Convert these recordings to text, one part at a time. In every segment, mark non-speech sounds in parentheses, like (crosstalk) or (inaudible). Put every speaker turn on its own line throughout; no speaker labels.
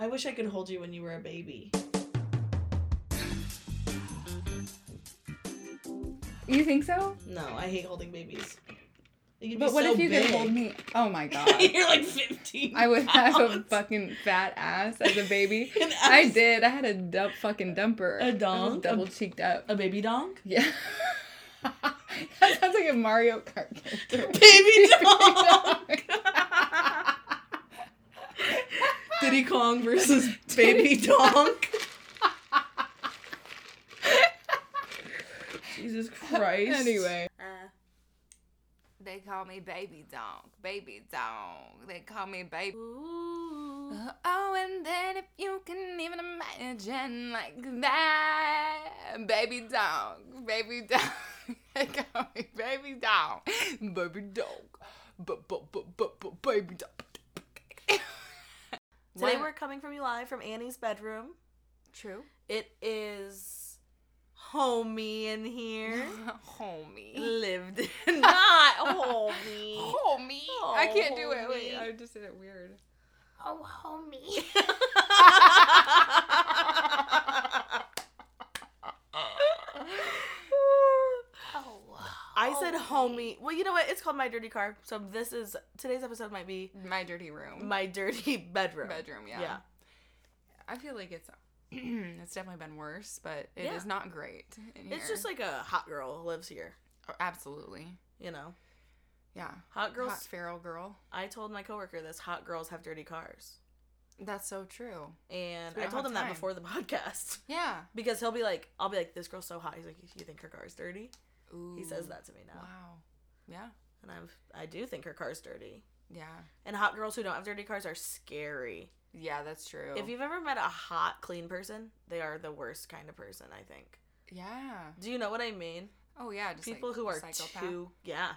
I wish I could hold you when you were a baby.
You think so?
No, I hate holding babies. They can be
But what
so
if you
big.
could hold me? Oh my (laughs) god.
You're like 15.
I would have a fucking fat ass as a baby. (laughs)
An
I did. I had a dump fucking dumper.
A donk?
Double cheeked up.
A baby donk?
Yeah. (laughs) that sounds like a Mario Kart character.
Baby donk! Diddy Kong versus Baby Donk. (laughs) Jesus Christ.
Anyway.
Uh, they call me baby donk, baby donk. They call me baby.
Ooh.
Uh, oh, and then if you can even imagine like that, baby donk, baby donk. (laughs) they call me baby donk, baby donk, but but but but but baby donk.
Today
What?
we're coming from you live from Annie's bedroom.
true,
It is homey in here. (laughs)
homie.
Lived in. (laughs) Not homey.
Homie. I can't do it. Wait. I just did it weird.
Oh, homie. (laughs) I oh. said homie. Well, you know what? It's called My Dirty Car. So this is today's episode might be
My dirty room.
My Dirty (laughs) Bedroom.
bedroom, yeah.
Yeah.
I feel like it's (clears throat) it's definitely been worse, but it is
Yeah.
not great. in
It's just like a hot girl lives here.
Oh, absolutely.
You know,
Yeah.
hot girls.
Hot feral girl.
I told my coworker this: hot girls have dirty cars,
That's so true.
and I told him that before the (laughs) podcast
Yeah.
because he'll be like, "I'll be like, this girl's so hot." He's like, "You think her car's dirty?"
Ooh.
He says that to me now,
Wow. Yeah.
and I'm I do think her car's dirty.
Yeah.
And hot girls who don't have dirty cars are scary.
Yeah, that's true.
If you've ever met a hot, clean person, they are the worst kind of person. I think.
yeah.
Do you know what I mean?
Oh yeah, just
People
like
who are
psychopath.
too yeah.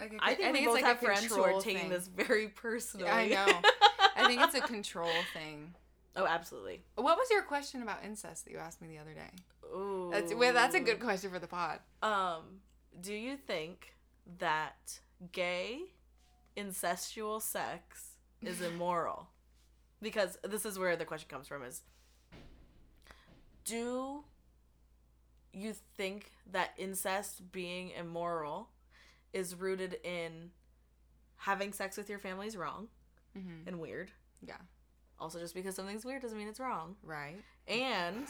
Like,
I think, we
it's
both
like a
have friends who are taking
thing.
this very personally.
I know. (laughs) I think it's a control thing.
oh, absolutely.
What was your question about incest that you asked me the other day?
Ooh.
That's well, that's a good question for the pod.
Um, do you think that gay incestual sex is (laughs) immoral? because this is where the question comes from is do you think that incest being immoral is rooted in having sex with your family is wrong
Mm-hmm.
and weird?
Yeah.
Also, just because something's weird doesn't mean it's wrong.
Right.
And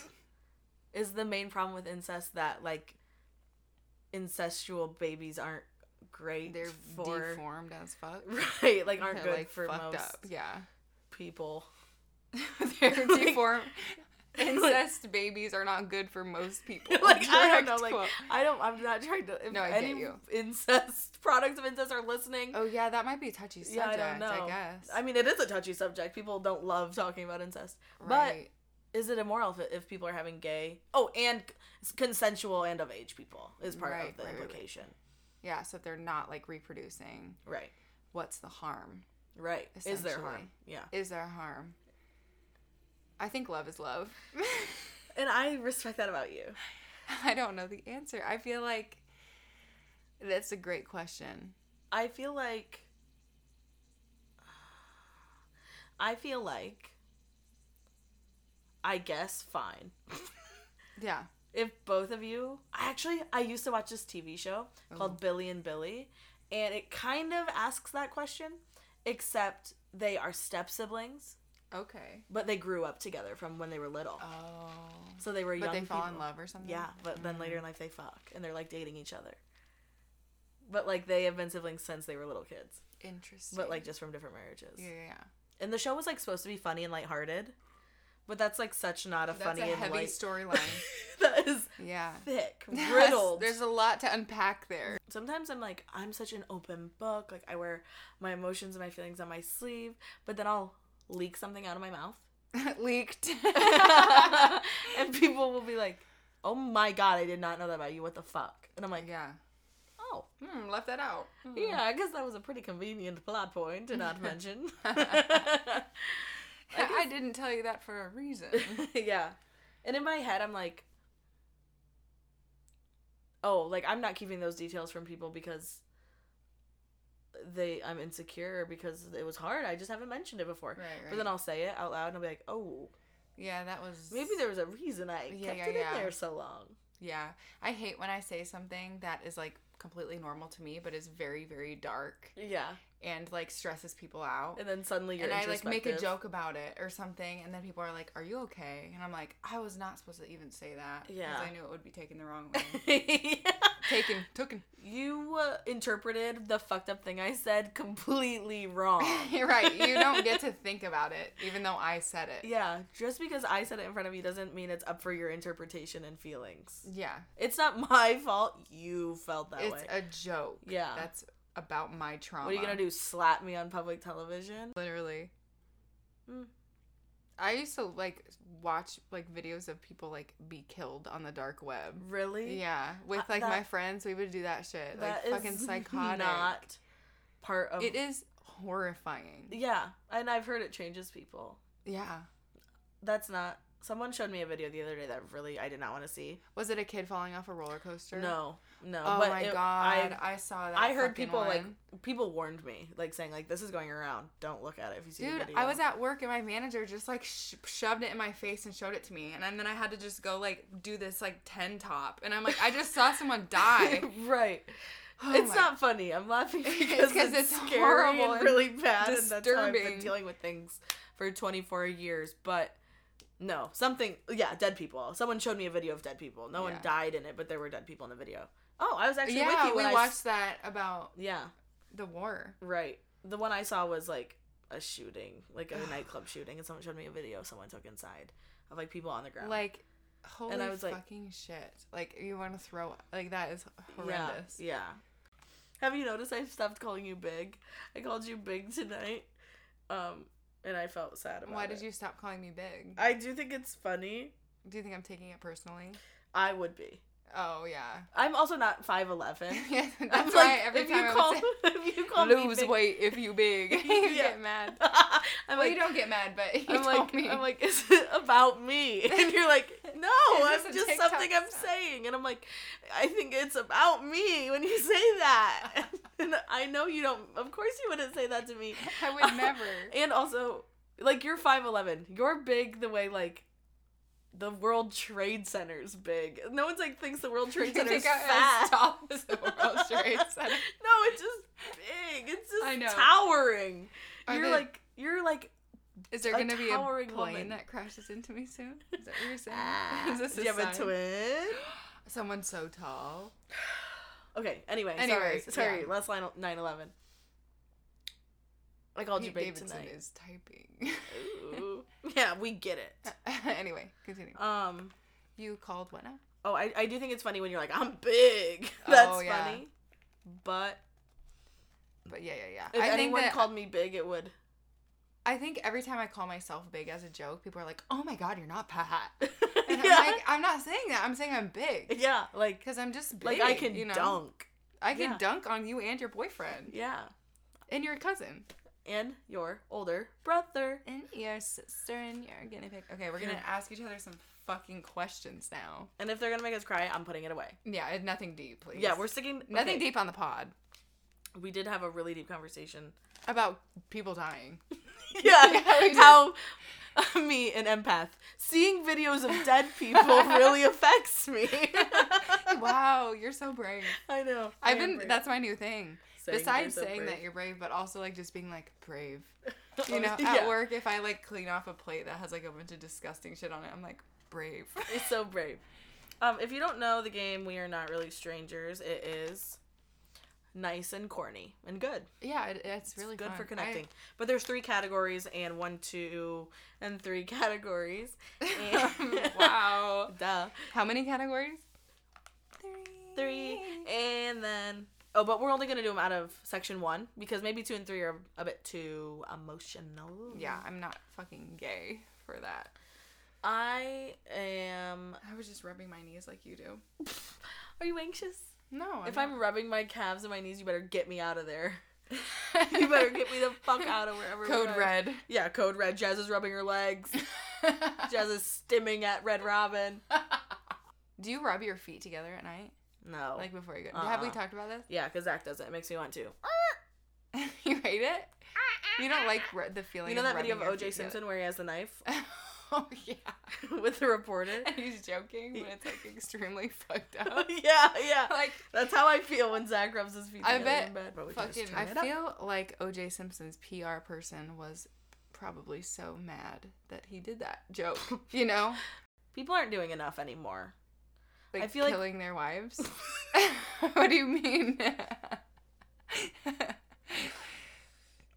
is the main problem with incest that like incestual babies aren't great
They're
for
deformed as fuck. (laughs)
right like aren't
They're,
good
like,
for most
up. Yeah.
people. (laughs)
They're (laughs) deformed. Incest babies are not good for most people.
like I don't know, like
quote.
I don't. I'm not trying to. If
No, I get you.
incest products of incest are listening,
Oh yeah, that might be a touchy
yeah,
subject.
I don't know.
guess.
I mean, it is a touchy subject. People don't love talking about incest.
right.
But is it immoral if, if people are having gay? Oh, and consensual and of age people is part
Right,
of the
right, right, right.
implication.
yeah, so if they're not like reproducing,
Right.
what's the harm?
Right. Is there harm? Yeah.
Is there harm? I think love is love. (laughs)
And I respect that about you.
I don't know the answer. I feel like that's a great question.
I feel like I feel like I guess fine.
Yeah.
if both of you I actually I used to watch this TV show oh. called Billy and Billy and it kind of asks that question except they are step siblings
Okay.
but they grew up together from when they were little.
Oh.
So they were
But
young
they fall in love or something?
Yeah, but then later in mm. life they fuck and they're like dating each other. But like they have been siblings since they were little kids.
Interesting.
But like just from different marriages.
Yeah, yeah, yeah.
And the show was like supposed to be funny and lighthearted. But that's like such not a
That's
funny
a heavy storyline. (laughs)
that is
Yeah.
thick, (laughs) riddled.
There's a lot to unpack there.
Sometimes I'm like, I'm such an open book. Like I wear my emotions and my feelings on my sleeve, but then I'll leak something out of my mouth. (laughs)
Leaked.
and people will be like, Oh my god, I did not know that about you. What the fuck? And I'm like,
yeah.
Oh,
Hmm, left that out. Hmm.
yeah, I guess that was a pretty convenient plot point to not mention.
I, didn't tell you that for a reason. (laughs)
yeah. And in my head, I'm like, oh, like I'm not keeping those details from people because they I'm insecure because it was hard. I just haven't mentioned it before.
Right, right.
But then I'll say it out loud and I'll be like, oh,
yeah, that was
maybe there was a reason I
Yeah,
kept
yeah,
it
yeah.
in there so long.
Yeah, I hate when I say something that is like completely normal to me, but is very, very dark
Yeah.
And like stresses people out.
And then suddenly you're
and I like make a joke about it or something, and then people are like, "Are you okay?" And I'm like, "I was not supposed to even say that because
Yeah.
I knew it would be taken the wrong (laughs) way." taken, taken.
You uh, interpreted the fucked up thing I said completely wrong. (laughs)
You're right. You don't get to think about it, even though I said it.
yeah, just because I said it in front of you doesn't mean it's up for your interpretation and feelings.
Yeah,
It's not my fault you felt that
it's
way.
It's a joke.
Yeah.
that's about my trauma.
what are you gonna do? Slap me on public television?
Literally.
Mm.
I used to like watch like videos of people like be killed on the dark web.
Really?
Yeah, with
Uh,
like
that-
my friends, we would do that shit.
That
like fucking psychotic.
Not part of
It is horrifying.
Yeah, and I've heard it changes people.
Yeah.
That's not. Someone showed me a video the other day that really I did not want to see.
Was it a kid falling off a roller coaster?
No, no.
Oh
but
my
it-
god,
I,
I, saw that.
I heard people like people warned me, like saying like this is going around. Don't look at it if you see the
Dude,
video.
I was at work and my manager just like sh- shoved it in my face and showed it to me, and then I had to just go like do this like ten top, and I'm like, I just saw someone (laughs) die.
right.
Oh
it's
my-
not funny. I'm laughing (laughs) because it's,
it's
scary
horrible
and
and
really bad, and that's how I've been
disturbing.
dealing with things for 24 years. But no, something. Yeah, dead people. Someone showed me a video of dead people. No one died in it, but there were dead people in the video. Oh, I was actually with
Yeah,
you
we
I s-
watched that about
Yeah,
the war.
right. The one I saw was like a shooting, like a nightclub shooting, and someone showed me a video someone took inside of like people on the ground.
Like, holy
I was like-
fucking shit! Like, you want to throw like that is horrendous.
Yeah, yeah. Have you noticed I've stopped calling you big? I called you big tonight. Um, and I felt sad about
Why
it.
did you stop calling me big?
I do think it's funny.
Do you think I'm taking it personally?
I would be.
Oh yeah.
I'm also not five eleven. (laughs)
yeah,
I'm
that's why every
if
time
you
I
call (laughs) if you (laughs) call me
lose
big,
weight if you big, you
Yeah.
get mad.
I'm
well,
like
you don't get mad, but you
I'm like
me.
I'm like is it about me? And you're like no,
It's
I'm
just TikTok
something I'm
song.
saying. And I'm like I think it's about me when you say that. and I know you don't. Of course you wouldn't say that to me.
I would never.
And also, like you're five eleven. You're big the way like the World Trade Center's big. No one's like thinks the World (laughs) Trade
You
Center fat.
as tall as the World Trade (laughs) Center?
no, it's just big. It's just
I know.
towering.
Are
you're
they-
like you're like
Is there
a
gonna be a plane
woman.
that crashes into me soon? Is that what you're saying?
ah, (laughs)
Is this
do you have a twin? (gasps)
Someone so tall. (sighs)
Okay. Anyway,
Anyways,
sorry, sorry.
yeah.
Let's line nine eleven. I called you
Pete
big
Davidson
tonight.
is typing. (laughs)
Yeah, we get it. (laughs)
anyway, continue.
Um.
You called what now?
Oh, I, I do think it's funny when you're like, I'm big. (laughs) That's
Oh, yeah.
funny. But
But yeah, yeah, yeah.
if
I think
anyone
that
called me big, it would.
I think every time I call myself big as a joke, people are like, "Oh my god, you're not fat." And
yeah.
I'm like, I'm not saying that. I'm saying I'm big
yeah, like
because I'm just big.
like I can
you know?
dunk.
I can
Yeah.
dunk on you and your boyfriend
Yeah.
and your cousin
And your older brother.
and your sister and your guinea pig. Okay, we're gonna (laughs) ask each other some fucking questions now.
And if they're gonna make us cry, I'm putting it away.
Yeah, nothing deep, please.
Yeah, we're sticking
nothing
okay,
deep on the pod
We did have a really deep conversation.
about people dying. (laughs)
yeah, (laughs)
Yeah,
how me, an empath, seeing videos of dead people really affects me.
wow, you're so brave.
I know.
I've
I
been. That's my new thing.
Saying
Besides
so
saying
brave.
that you're brave, but also like just being like brave. (laughs) You know, at
yeah.
work, if I like clean off a plate that has like a bunch of disgusting shit on it, I'm like brave. (laughs)
It's so brave. Um, if you don't know the game, we are not really strangers. It is nice and corny and good.
yeah, it, it's really
good
fun.
for
I-
connecting. But there's three categories and one, two, and three (laughs) categories. And-
wow.
Duh.
How many categories?
Three. Three. And then. Oh, but we're only going to do them out of section one because maybe two and three are a bit too emotional.
Yeah, I'm not fucking gay for that.
I am.
I was just rubbing my knees like you do. (laughs)
Are you anxious?
No,
if I'm rubbing my calves and my knees, you better get me out of there. (laughs) you better get me the fuck out of wherever.
code red.
Yeah, code red. Jazz is rubbing her legs. (laughs) Jazz is stimming at Red Robin.
Do you rub your feet together at night,
No.
like before you go? Have we
Uh-uh.
talked about this?
yeah, because Zach does it. It makes me want to. (laughs)
you hate it? Uh-uh. You don't like re- the feeling.
You know that video of O.J. Simpson where he has the knife (laughs)
oh yeah. (laughs)
with the reporter?
And he's joking, but it's like extremely fucked up.
yeah, yeah.
like
That's how I feel when Zach rubs his feet
I bet
in bed. But we can just
fucking. I
it up.
feel like O.J. Simpson's PR person was probably so mad that he did that joke. You know,
people aren't doing enough anymore.
Like
I feel like-
killing their wives. (laughs) (laughs) what do you mean?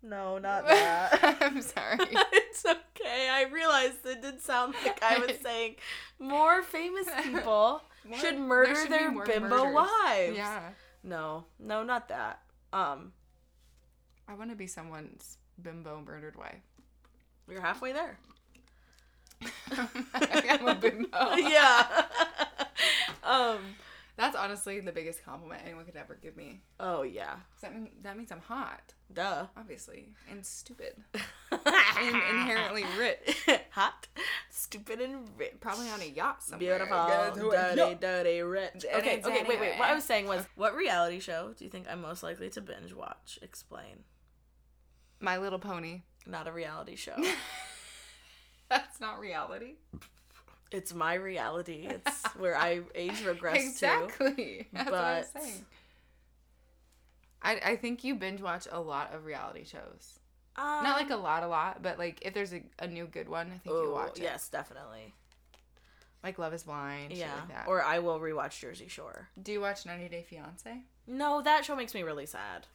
No, not that. (laughs)
I'm sorry.
it's okay. I realized it did sound like I was saying more famous people
More-
should murder
should
their bimbo
murders.
wives.
Yeah,
No, no, not that. Um,
I want to be someone's bimbo murdered wife.
you're halfway there.
I'm a bimbo.
yeah. Um.
That's honestly the biggest compliment anyone could ever give me.
Oh yeah.
That, mean, that means I'm hot,
Duh.
obviously, and stupid, (laughs) and inherently rich. (laughs)
hot, stupid, and rich.
Probably on a yacht somewhere.
Beautiful, dirty, dirty, rich. Okay, okay, wait, wait. What I was saying was, what reality show do you think I'm most likely to binge watch? Explain.
My Little Pony.
Not a reality show. (laughs)
That's not reality.
It's my reality. It's (laughs) where I age regress to.
exactly. (laughs) That's what I was
but-
saying. I, I think you binge watch a lot of reality shows.
Um,
Not like a lot, a lot, but like if there's a, a new good one, I think you watch it.
Yes, definitely.
Like Love Is Blind. shit
Yeah.
like that.
Or I will rewatch Jersey Shore.
do you watch 90 Day Fiance?
No, that show makes me really sad.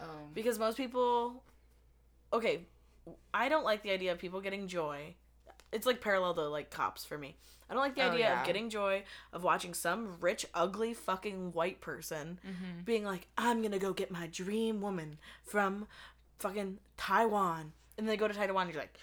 Oh.
because most people okay i don't like the idea of people getting joy it's like parallel to like cops for me i don't like the
Oh,
idea
yeah.
of getting joy of watching some rich ugly fucking white person
Mm-hmm.
being like i'm gonna go get my dream woman from fucking taiwan and then they go to taiwan and you're like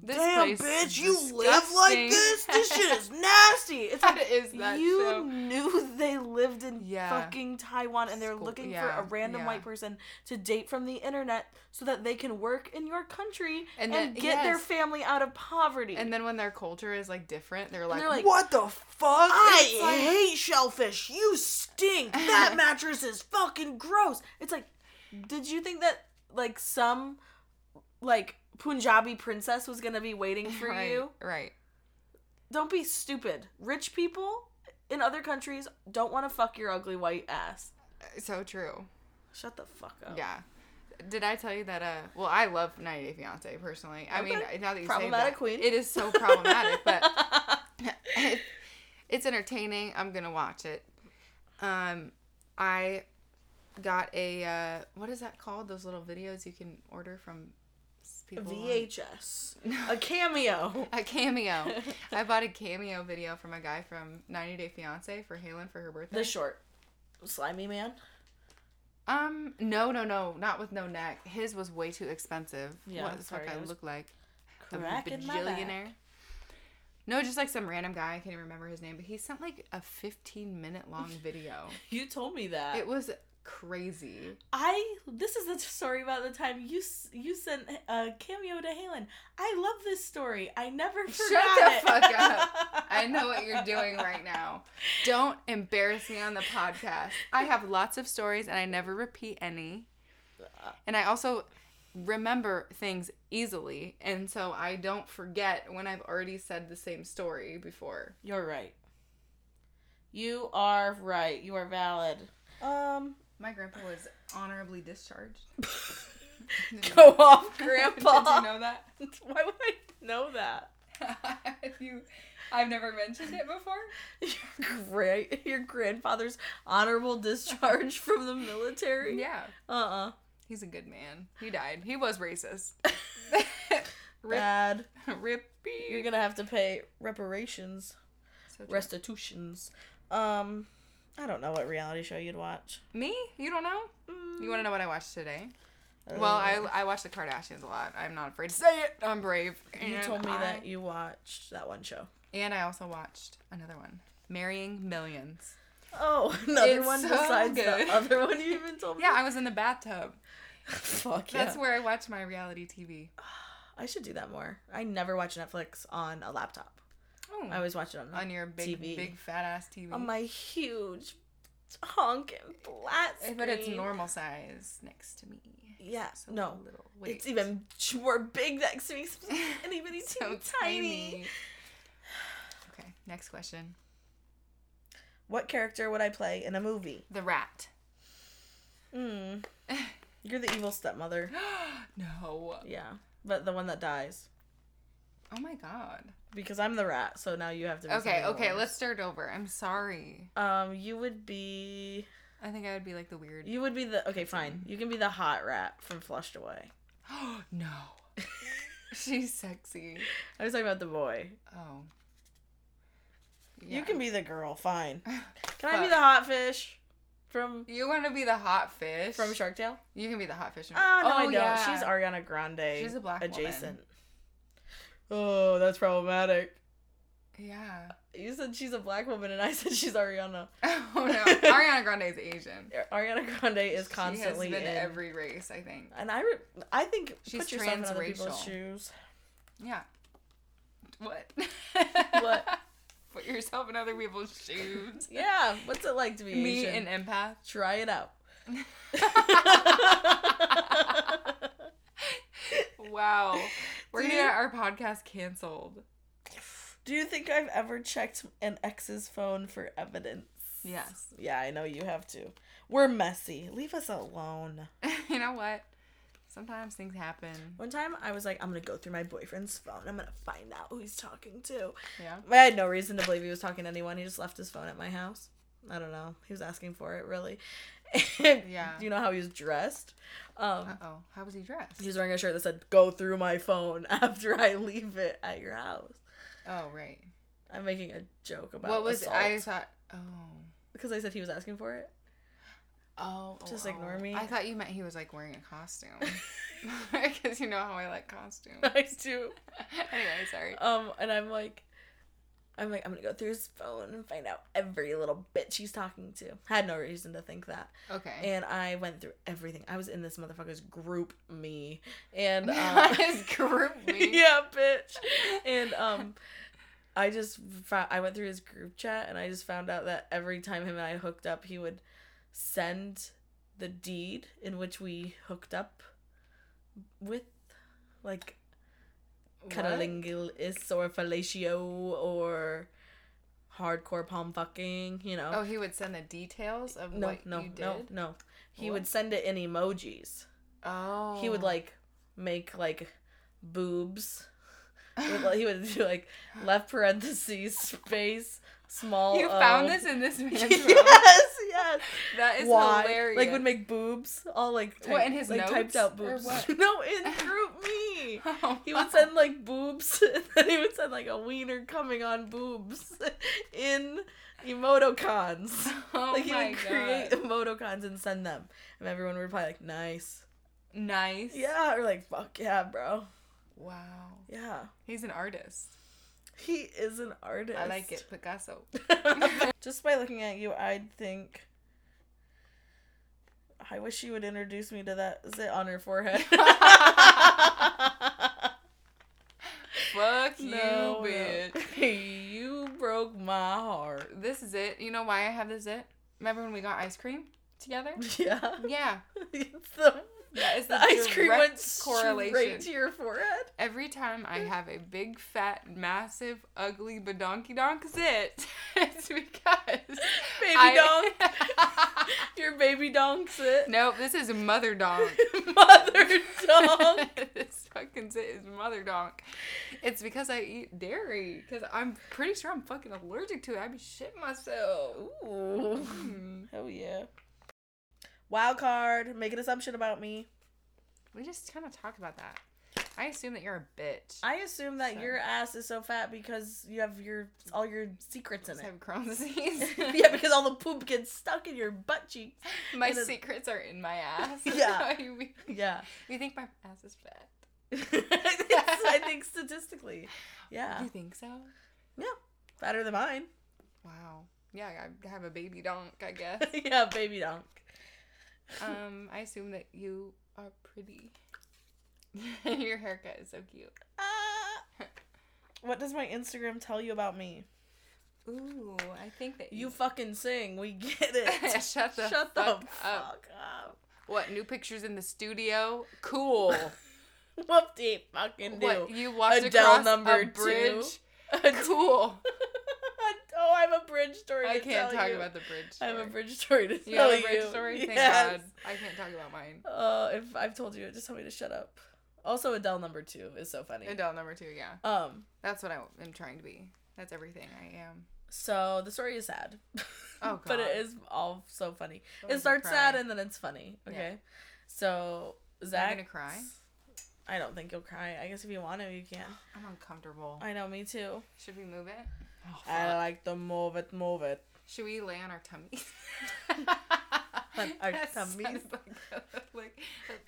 This
Damn,
place
bitch, you live like this? This shit is (laughs) nasty. It's like
is that
you
show.
knew they lived in
Yeah.
fucking Taiwan and they're
School-
looking for a random
yeah.
white person to date from the internet so that they can work in your country and,
And then-
get their family out of poverty.
And then when their culture is like different, they're like,
they're like,
"What the fuck?"
I
like-
hate shellfish. You stink. That (laughs) mattress is fucking gross. It's like, did you think that like some like Punjabi princess was gonna be waiting for
right,
you?
Right.
Don't be stupid. Rich people in other countries don't want to fuck your ugly white ass.
So true.
Shut the fuck up.
Yeah. Did I tell you that? Uh, well, I love 90 Day Fiance personally. I mean, now that you
Problematic
say that,
queen.
it is so problematic, but it, (laughs) (laughs) it's entertaining. I'm gonna watch it. Um, I got a uh, what is that called? Those little videos you can order from people.
VHS. (laughs) A cameo.
A cameo. (laughs) I bought a cameo video from a guy from 90 Day Fiance for Halen for her birthday.
The short. Slimy man.
Um, no, no, no, not with no neck. His was way too expensive.
Yeah,
what the fuck
I
look like? A
Cracking my back.
bajillionaire. No, just like some random guy. I can't even remember his name, but he sent like a 15 minute long (laughs) video.
You told me that.
it was crazy.
I this is the story about the time you you sent a cameo to Halen. I love this story. I never forgot Shut
the
it.
fuck up. (laughs) I know what you're doing right now. Don't embarrass me on the podcast. I have lots of stories and I never repeat any. And I also remember things easily, and so I don't forget when I've already said the same story before.
You're right. You are right. You are valid. Um,
My grandpa was honorably discharged. (laughs) (laughs)
go off, Grandpa. (laughs)
Did you know that?
Why would I know that?
you, I've never mentioned it before.
Your great, your grandfather's honorable discharge from the military.
Yeah,
Uh uh
he's a good man. He died. He was racist. Rip,
Bad.
rippy.
You're gonna have to pay reparations,
So
restitutions. Um, I don't know what reality show you'd watch.
Me? You don't know?
Mm,
You want to know what I watched today?
uh,
well, I I watched the Kardashians a lot. I'm not afraid to say it. I'm brave.
You told me
I-
that you watched that one show.
And I also watched another one, Marrying Millions.
Oh, another
It's
one
so
besides
good.
the other one you even told (laughs) me.
Yeah, I was in the bathtub.
Fuck yeah.
That's where I watch my reality TV. (sighs)
I should do that more. I never watch Netflix on a laptop.
Oh,
I always watch it on
on your big,
TV.
big fat ass TV.
on my huge honking flat screen.
but it's normal size next to me.
Yeah,
So
no.
little.
It's even more big next to me. And even
so
too tiny.
Okay, next question.
What character would I play in a movie?
The rat.
Hmm. (laughs) You're the evil stepmother. (gasps)
no.
Yeah. But the one that dies.
Oh my god.
Because I'm the rat, so now you have to be
Okay, okay, let's start over. I'm sorry.
Um, you would be
I think I would be like the weird.
you would be the okay, fine. You can be the hot rat from Flushed Away.
Oh (gasps) no. (laughs) She's sexy.
I was talking about the boy.
Oh. Yeah.
You can be the girl, fine. (laughs) Can I be the hot fish from
You want to be the hot fish?
from Shark Tale?
You can be the hot fish.
Oh no, I don't.
yeah.
She's Ariana Grande.
She's a black woman.
Oh, that's problematic.
Yeah.
You said she's a black woman, and I (laughs) said she's Ariana. (laughs)
Oh no. (laughs) Ariana Grande is Asian.
Ariana Grande is constantly
she has been
in.
every race, I think.
and I, re- I think
She's
put yourself in other people's shoes.
Yeah. What?
What?
Put yourself in other people's shoes.
Yeah, what's it like to be
Me
Asian?
an empath.
Try it out.
Wow. We're gonna get our podcast canceled.
Do you think I've ever checked an ex's phone for evidence?
Yes.
Yeah, I know you have to. We're messy. Leave us alone. (laughs)
you know what? Sometimes things happen.
One time I was like, I'm gonna go through my boyfriend's phone. I'm gonna find out who he's talking to.
Yeah.
I had no reason to believe he was talking to anyone. He just left his phone at my house. I don't know. He was asking for it, really.
Yeah. (laughs)
Do you know how he was dressed? Um,
Uh oh. How was he dressed?
he was wearing a shirt that said, Go through my phone (laughs) after I leave it at your house.
Oh right.
I'm making a joke about
What was
assault.
I thought? Oh.
Because I said he was asking for it.
Oh.
Just
oh,
ignore me.
I thought you meant he was like wearing a costume. (laughs) Because you know how I like costumes.
I do.
anyway, sorry.
Um, and I'm like, I'm like, I'm gonna go through his phone and find out every little bitch he's talking to. Had no reason to think that.
Okay.
And I went through everything. I was in this motherfucker's group me. And (laughs) um, (laughs)
His GroupMe. (laughs)
yeah, bitch. And um I just found, I went through his group chat and I just found out that every time him and I hooked up, he would send the deed in which we hooked up with like? Cunnilingus or fellatio or hardcore palm fucking, you know.
Oh, he would send the details of
no,
what
no,
you did.
no, no. He
What?
would send it in emojis.
Oh.
He would oh. like make like boobs. He would do like left parentheses space small.
You found this in this (laughs) man's
yes,
room.
yes. yes.
That is
Why?
hilarious.
Like would make boobs all like
What, in his
like typed out boobs. (laughs) no, in group (laughs) me.
Oh,
He would send like boobs, (laughs) and then he would send like a wiener coming on boobs (laughs) in emoticons. (laughs)
Oh
like he would create
God.
emoticons and send them, and everyone would reply like "nice."
Nice.
Yeah, or like "fuck yeah, bro."
Wow.
Yeah,
He's an artist.
he is an artist.
I like it. Picasso.
Just by looking at you, I'd think. I wish she would introduce me to that zit on her forehead.
Fuck you,
no,
bitch.
no. (laughs) you broke my heart.
This is it. You know why I have this it? Remember when we got ice cream together? (laughs)
Yeah.
Yeah. (laughs)
It's the,
That is (laughs) the,
the ice cream went
correlation.
straight to your forehead.
Every time I have a big, fat, massive, ugly badonky donk zit, (laughs) it's because
Baby
I- (laughs)
Your baby donk zit.
nope, this is mother donk.
Mother donk.
this fucking zit is mother donk. It's because I eat dairy. Because I'm pretty sure I'm fucking allergic to it. I'd be shitting myself.
Ooh.
Mm.
Hell yeah. Wild card. Make an assumption about me.
We just kind of talked about that. I assume that you're a bitch.
I assume that
So-
your ass is so fat because you have your all your secrets in it.
have Crohn's (laughs) disease.
yeah, because all the poop gets stuck in your butt cheeks.
my
and
secrets are in my ass. (laughs)
Yeah. (laughs)
you,
Yeah.
you think my ass is fat?
It's- I think statistically. Yeah.
You think so? Yeah.
Fatter than mine.
Wow. Yeah, I have a baby donk, I guess.
yeah, baby donk.
Um, I assume that you are pretty. (laughs) Your haircut is so cute.
Ah. What does my Instagram tell you about me?
Ooh, I think that
You fucking sing. We get it. (laughs)
Shut the
Shut the
fuck
fuck
up.
up.
What new pictures in the studio? Cool. (laughs)
Whoop de fucking do.
What you walked
Adele
across
number
a
two.
bridge?
Adele-
Cool.
Oh, I have a bridge story.
I can't talk
you.
about the bridge.
I have a
story.
bridge story to
You
tell
have a bridge
you.
story? Thank
Yes.
God. I can't talk about mine.
Uh, if I've told you, just tell me to shut up. Also, Adele number two is so funny.
Adele number two, yeah.
Um,
That's what I am trying to be. That's everything I am.
so the story is sad. (laughs)
Oh, god.
but it is all so funny. It starts sad and then it's funny.
Yeah.
Okay. So Zach,
gonna cry?
I don't think you'll cry. I guess if you want to, you can. (gasps)
I'm uncomfortable.
I know, me too.
Should we move it? Oh,
I like to move it, move it.
Should we lay on our tummies? (laughs)
On our
That
tummies?
Like, like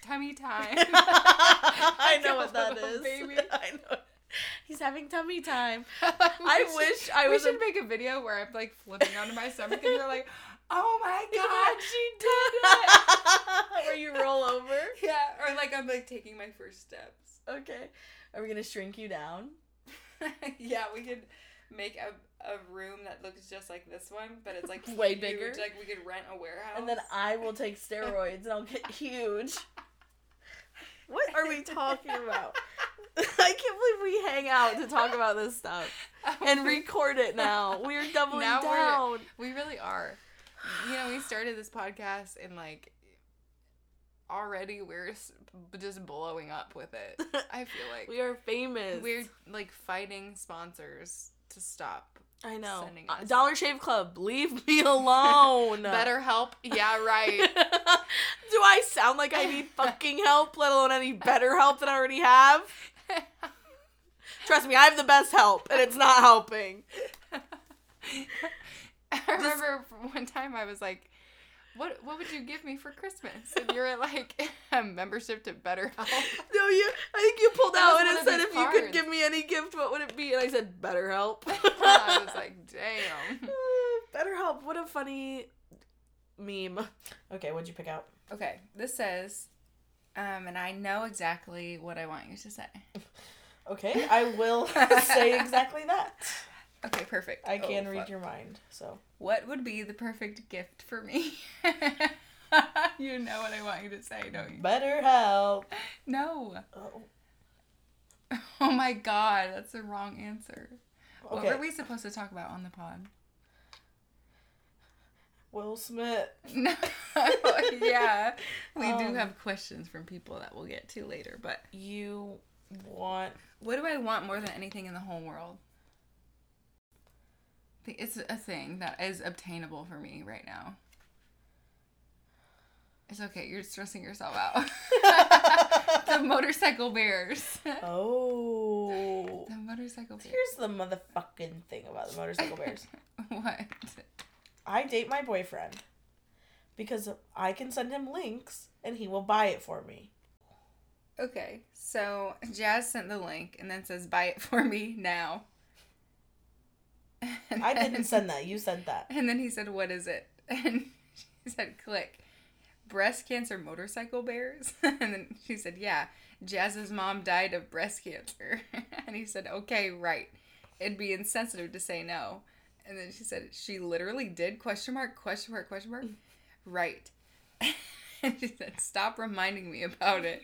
tummy time. (laughs)
I know what that is.
baby. (laughs)
I know. He's having tummy time.
I
I wish I
we
was.
should
a-
make a video where I'm like flipping onto my stomach and you're like, oh my god, she did it.
Where you roll over.
Yeah, or like I'm like taking my first steps.
Okay. Are we gonna shrink you down?
yeah, we could make a, a room that looks just like this one, but it's like (laughs)
Way
huge,
bigger.
Like we could rent a warehouse.
And then I will take steroids and I'll get (laughs) huge. What are we talking about? (laughs) I can't believe we hang out to talk about this stuff and record it now. We're doubling
Now we're-
down.
We really are. You know, we started this podcast and like already we're just blowing up with it. I feel like
we are famous.
we're like fighting sponsors to stop.
I know. Uh. Dollar Shave Club, leave me alone. (laughs)
Better help. Yeah, right. (laughs)
Do I sound like I need fucking help, let alone any better help than I already have? (laughs) Trust me, I have the best help, and it's not helping.
I remember one time I was like, "What what would you give me for Christmas?" And you were like, (laughs) "A membership to BetterHelp." (laughs)
No, you. I think you pulled out and it said, "If you could give me any gift, what would it be?" And I said, "Better help." (laughs)
I was like, "Damn."
"Better help." What a funny meme. Okay, what'd you pick out?
Okay, this says, um, and I know exactly what I want you to say.
Okay, I will say exactly that.
Okay, perfect.
I can
Oh,
read
fuck.
your mind, so.
What would be the perfect gift for me? (laughs) you know what I want you to say, don't you?
Better help.
No.
Oh,
Oh my god, that's the wrong answer.
Okay.
What were we supposed to talk about on the pod?
Will Smith. (laughs)
No. yeah. We do
Um,
have questions from people that we'll get to later, but
You want
what do I want more than anything in the whole world? It's a thing that is obtainable for me right now. It's okay, you're stressing yourself out. (laughs) the motorcycle bears.
Oh.
the motorcycle bears.
Here's the motherfucking thing about the motorcycle bears. (laughs)
what?
I date my boyfriend because I can send him links and he will buy it for me.
Okay, so Jazz sent the link and then says, buy it for me now. And
I
then-
didn't send that. You sent that.
And then he said, what is it? (laughs) And she said, click. Breast cancer motorcycle bears? (laughs) And then she said, yeah. Jazz's mom died of breast cancer. (laughs) And he said, okay, right. It'd be insensitive to say no. And then she said, she literally did? Question mark, question mark, question mark? Right. And she said, stop reminding me about it.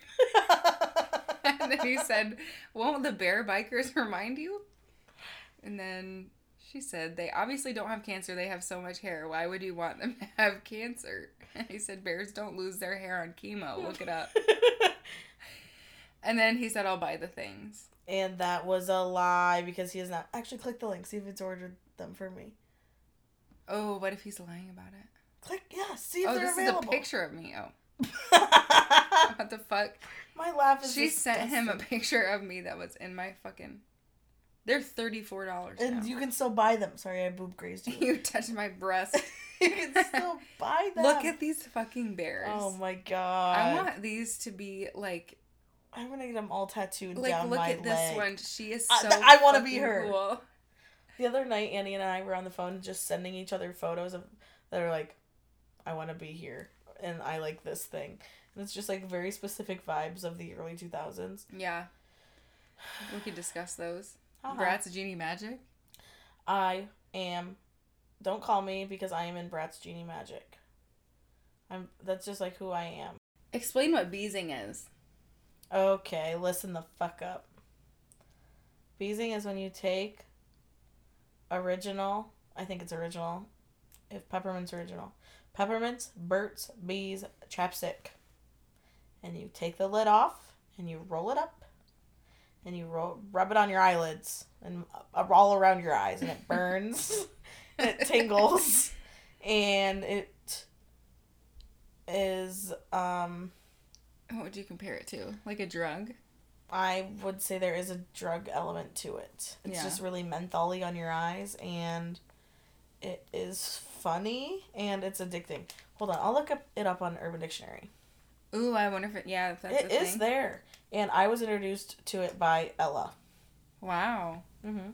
And then he said, Won't the bear bikers remind you? And then she said, They obviously don't have cancer. They have so much hair. Why would you want them (laughs) to have cancer? And he said, Bears don't lose their hair on chemo. Look it up. (laughs) And then he said, I'll buy the things.
and that was a lie because he has not actually click the link. See if it's ordered them for me.
Oh, what if he's lying about it?
Click yeah. See if
Oh,
they're available.
Oh, this is a picture of me. Oh, (laughs) what the fuck?
My laugh is.
She sent him a picture of me that was in my fucking. They're $34
And
now.
you can still buy them. Sorry, I boob grazed (laughs) you.
You touched my breast. (laughs)
you can still (laughs) buy them.
Look at these fucking bears.
Oh my god.
I want these to be like
I'm gonna get them all tattooed
like
down my leg.
Like, look at this one. She is
I-
so
th- I wanna be her.
Cool.
The other night, Annie and I were on the phone just sending each other photos of that are like, I want to be here, and I like this thing, and it's just like very specific vibes of the early two thousands.
Yeah. We could discuss those.
Uh-huh.
Bratz Genie Magic.
I am. Don't call me because I am in Bratz Genie Magic. I'm. That's just like who I am.
Explain what beezing is.
Okay, listen the fuck up. Beezing is when you take original, I think it's original, if peppermint's original. Peppermint's, Burt's, Bees, chapstick. And you take the lid off and you roll it up and you roll, rub it on your eyelids and uh, all around your eyes and it (laughs) burns and it tingles and it is um
What would you compare it to? Like a drug?
I would say there is a drug element to it. It's
Yeah.
just really mentholy on your eyes and it is funny and it's addicting. Hold on, I'll look up it up on Urban Dictionary.
Ooh, I wonder if it, yeah, if that's
It
a
is
thing.
there. And I was introduced to it by Ella.
Wow.
Mm-hmm.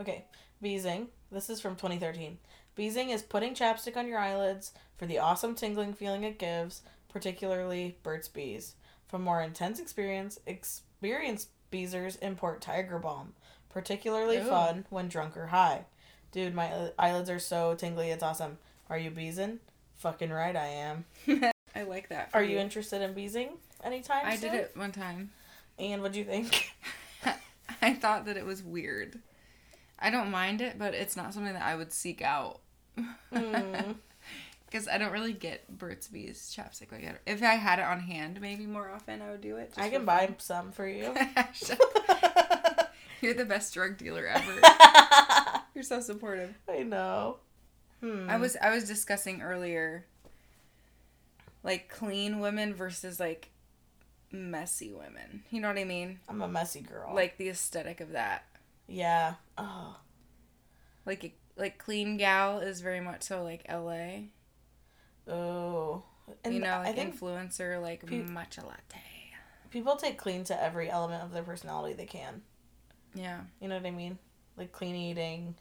Okay, beezing. This is from 2013. Beezing is putting chapstick on your eyelids for the awesome tingling feeling it gives, particularly Burt's Bees. For more intense experience, experienced beezers import Tiger Balm, particularly
Ooh.
fun when drunk or high. Dude, my eyelids are so tingly, it's awesome. Are you beezing? Fucking right, I am. (laughs)
I like that.
Are you interested in beezing anytime
I
soon?
did it one time.
And what do you think? (laughs) (laughs)
I thought that it was weird. I don't mind it, but it's not something that I would seek out. (laughs)
Mm.
Because I don't really get Burt's Bees chapstick like that. If I had it on hand, maybe more often I would do it.
I can buy some for you.
You're the best drug dealer ever. You're so supportive.
I know. Hmm.
I was I was discussing earlier like clean women versus like messy women. You know what I mean?
I'm a messy girl.
Like the aesthetic of that.
yeah. Oh.
Like like clean gal is very much so like LA.
Oh. And
you know,
I
like
think
influencer like
pe-
matcha latte.
people take clean to every element of their personality they can.
Yeah.
You know what I mean? Like clean eating,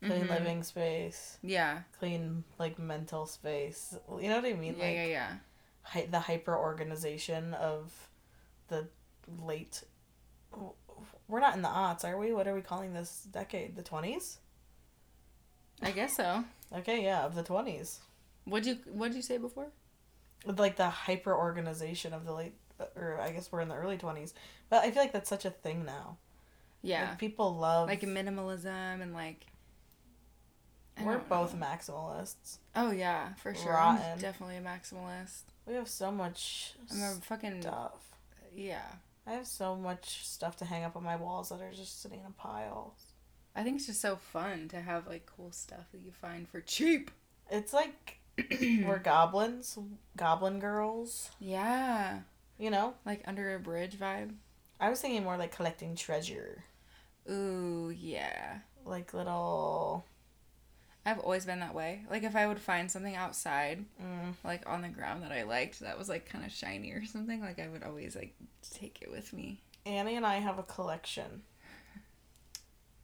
clean
Mhm.
living space,
Yeah.
clean like mental space. You know what I mean?
Yeah,
like
yeah, yeah.
Hi- the hyper organization of the late. We're not in the aughts, are we? What are we calling this decade? The twenties?
I guess so. (laughs)
Okay, yeah, of the twenties.
What'd you what'd you say before?
with like the hyper organization of the late or I guess we're in the early 20s. But I feel like that's such a thing now.
Yeah.
Like people love
Like minimalism and like
we're both
know.
maximalists.
Oh yeah, for sure.
rotten.
I'm definitely a maximalist.
We have so much
I'm a fucking
stuff.
yeah.
I have so much stuff to hang up on my walls that are just sitting in a pile.
I think it's just so fun to have like cool stuff that you find for cheap.
It's like (clears throat) we're goblins, goblin girls,
Yeah.
you know?
Like under a bridge vibe.
I was thinking more like collecting treasure.
Ooh, yeah.
Like little
I've always been that way. Like if I would find something outside,
mm,
like on the ground that I liked, that was like kind of shiny or something, like I would always like take it with me.
Annie and I have a collection.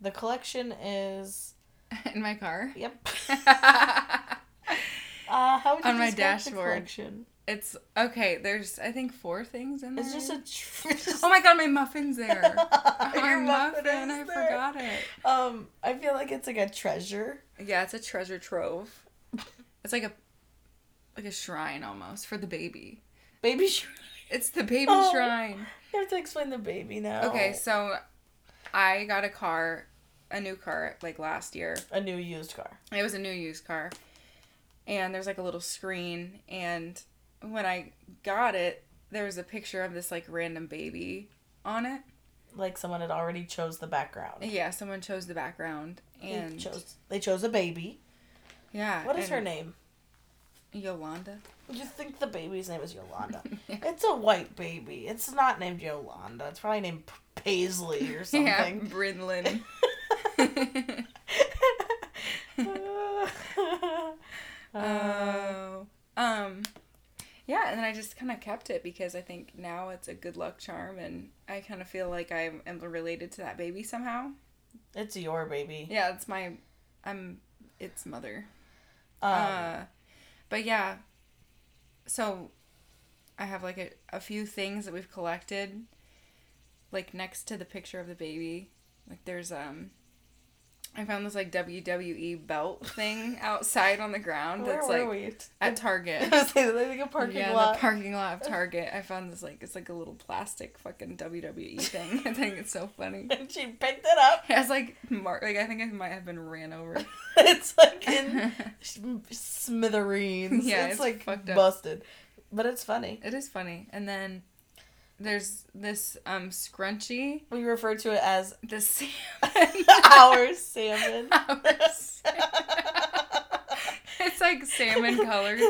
The collection is (laughs)
In my car.
yep. (laughs) Uh, how would you
On my
describe the
dashboard.
collection?
It's okay. There's I think four things in there.
It's just a. Tr- (laughs)
Oh my god, my muffin's there. (laughs)
Your
my
muffin
muffin, I
there.
forgot it.
Um, I feel like it's like a treasure.
Yeah, it's a treasure trove. It's like a like a shrine almost for the baby.
Baby shrine.
It's the baby
Oh.
shrine.
You have to explain the baby now.
Okay, so I got a car, a new car like last year.
A new used car.
It was a new used car. And there's like a little screen and when I got it, there was a picture of this like random baby on it.
Like someone had already chose the background.
Yeah, someone chose the background and They
chose. They chose a baby.
yeah.
What is her name?
Yolanda.
You think the baby's name is Yolanda? (laughs)
Yeah.
It's a white baby. It's not named Yolanda. It's probably named Paisley or (laughs) something. Yeah.
Brinlin.
Uh,
Oh. Um. Yeah, and then I just kind of kept it because I think now it's a good luck charm, and I kind of feel like I am related to that baby somehow.
it's your baby.
Yeah, it's my, I'm its mother.
Um,
uh, but yeah, so I have like a, a few things that we've collected, like next to the picture of the baby. Like there's um I found this like WWE belt thing outside on the ground.
Where
that's like
we?
at Target. (laughs)
I was like a parking
yeah,
lot.
the parking lot of Target. I found this like it's like a little plastic fucking WWE thing. (laughs) I think it's so funny. (laughs)
and she picked it up.
It has like mark like I think I might have been ran over.
it's like in smithereens.
Yeah,
it's,
it's
like
fucked up.
busted, but it's funny.
It is funny. And then there's this um scrunchie.
We refer to it as
The salmon. (laughs) (laughs)
our salmon.
it's like salmon colored.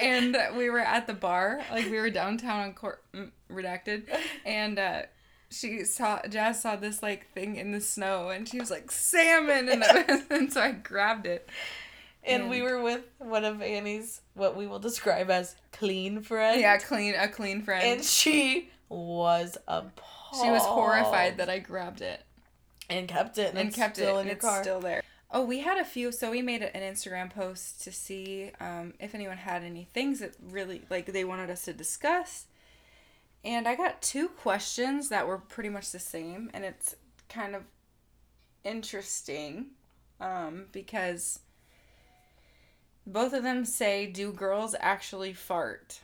And we were at the bar, like we were downtown on court mm, redacted, and uh she saw Jazz saw this like thing in the snow, and she was like salmon, and, was, (laughs) and so I grabbed it.
and we were with one of Annie's what we will describe as clean friends.
Yeah, clean a clean friend.
and she was appalled.
she was horrified that I grabbed it.
and kept it and,
and
it's
kept
still
it
in
and
your
it's
car.
still there. Oh, we had a few. So we made an Instagram post to see um, if anyone had any things that really like they wanted us to discuss. And I got two questions that were pretty much the same, and it's kind of interesting um, because both of them say, "Do girls actually fart?"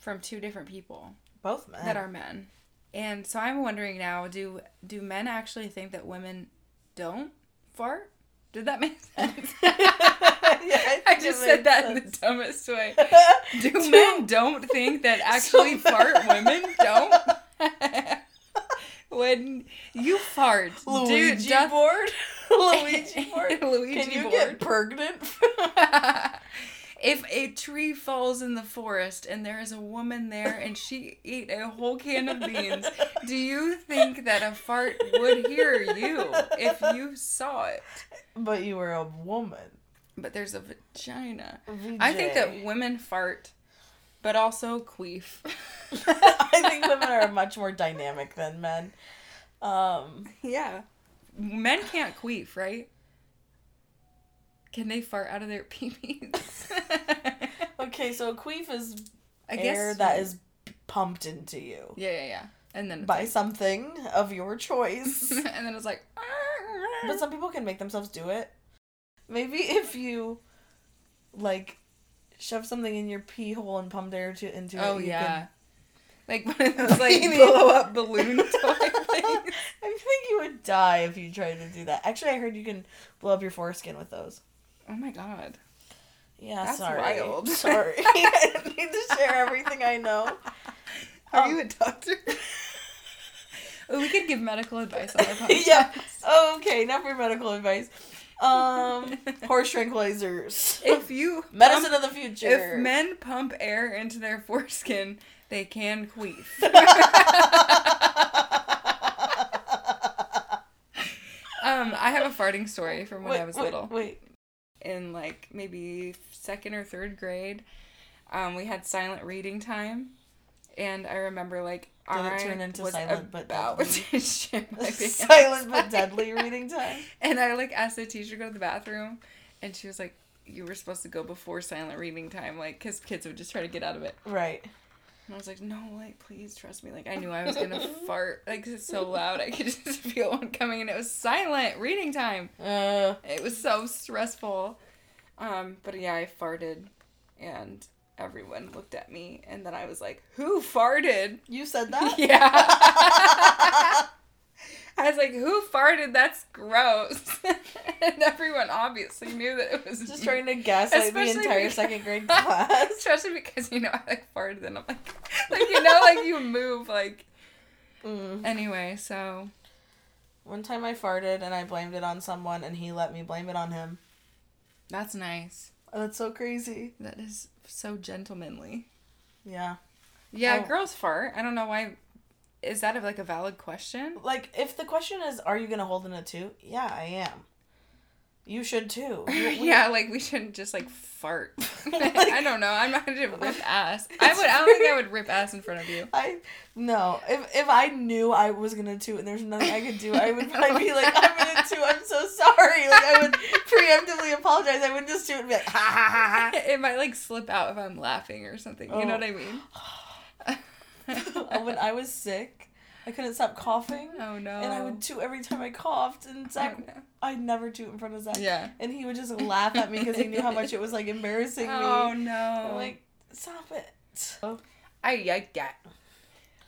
From two different people
Both men.
that are men. And so I'm wondering now, do do men actually think that women don't fart? Did that make (laughs) sense?
I
I just said that in the dumbest way. (laughs) Do men don't think that (laughs) actually
So
fart? Women don't. when you fart, dude,
Luigi
just
board. Luigi board.
Luigi
Can you
board.
get pregnant?
If a tree falls in the forest and there is a woman there and she (laughs) ate a whole can of beans, do you think that a fart would hear you if you saw it?
but you were a woman.
But there's a vagina. I think that women fart, but also queef. (laughs)
I think women are much more dynamic than men. Um,
yeah. Men can't queef, right? Can they fart out of their (laughs) pee-pees? (laughs)
okay, so queef is
I
air
guess
that is pumped into you
Yeah, yeah, yeah. And then
by something of your choice. (laughs)
and then it's like
but some people can make themselves do it. Maybe if you like shove something in your pee hole and pump air to into
Oh
it. Oh
yeah. Like one of those like blow up balloon toy
Can...
things.
I think you would die if you tried to do that. Actually, I heard you can blow up your foreskin with those.
Oh my god.
Yeah,
That's
sorry.
wild. (laughs)
Sorry. (laughs) I need to share everything I know.
Are
Um,
you a doctor? (laughs) oh, we could give medical advice on our podcast.
yeah. Okay, not for medical advice. Um, horse tranquilizers.
If you
Medicine
pump-
of the future.
if men pump air into their foreskin, they can queef. um, I have a farting story from when
wait,
I was
wait,
little.
Wait.
In like maybe second or third grade, um, we had silent reading time, and I remember like
Did it
I
turn into
was
silent but
about
deadly? (laughs)
to shit my (laughs) pants.
Silent but deadly reading time. (laughs)
And I like asked the teacher to go to the bathroom, and she was like, "You were supposed to go before silent reading time, like, cause kids would just try to get out of it."
Right.
And I was like, "No, like, please trust me." Like, I knew I was gonna (laughs) fart, Like, it's so loud. I could (laughs) just feel one coming, and it was silent reading time.
Uh,
It was so stressful. Um, but yeah, I farted and everyone looked at me and then I was like, Who farted?
you said that? (laughs)
Yeah. (laughs) I was like, Who farted? That's gross. (laughs) and everyone obviously knew that it was
Just
me.
trying to gaslight the entire
because-
second grade (laughs) class.
Especially because you know I like farted and I'm like like you know like you move like
Mm.
anyway, so
One time I farted and I blamed it on someone and he let me blame it on him.
that's nice.
That's so crazy.
That is so gentlemanly.
Yeah.
Yeah,
Oh.
girls fart. I don't know why. Is that a, like a valid question?
Like, if the question is, are you to hold in a two? Yeah, I am. You should too. (laughs) We-
yeah, like we shouldn't just like fart. (laughs) (laughs) I don't know. I'm not gonna rip ass. I would. I don't think I would rip ass in front of you.
I no. If if I knew I was gonna toot and there's nothing I could do, I would probably be like, I'm gonna toot. I'm so sorry. Like I would preemptively apologize. I wouldn't just toot and be like, ha ha ha
It might like slip out if I'm laughing or something. You know
Oh.
what I mean? (sighs) (laughs)
when I was sick, I couldn't stop coughing.
Oh no.
And I would toot every time I coughed, and Zach,
Oh, no.
I'd never toot in front of Zach.
Yeah.
And he would just laugh at me because he knew how much it was like embarrassing
Oh
me.
Oh no.
I'm like, stop it. Oh,
I I get.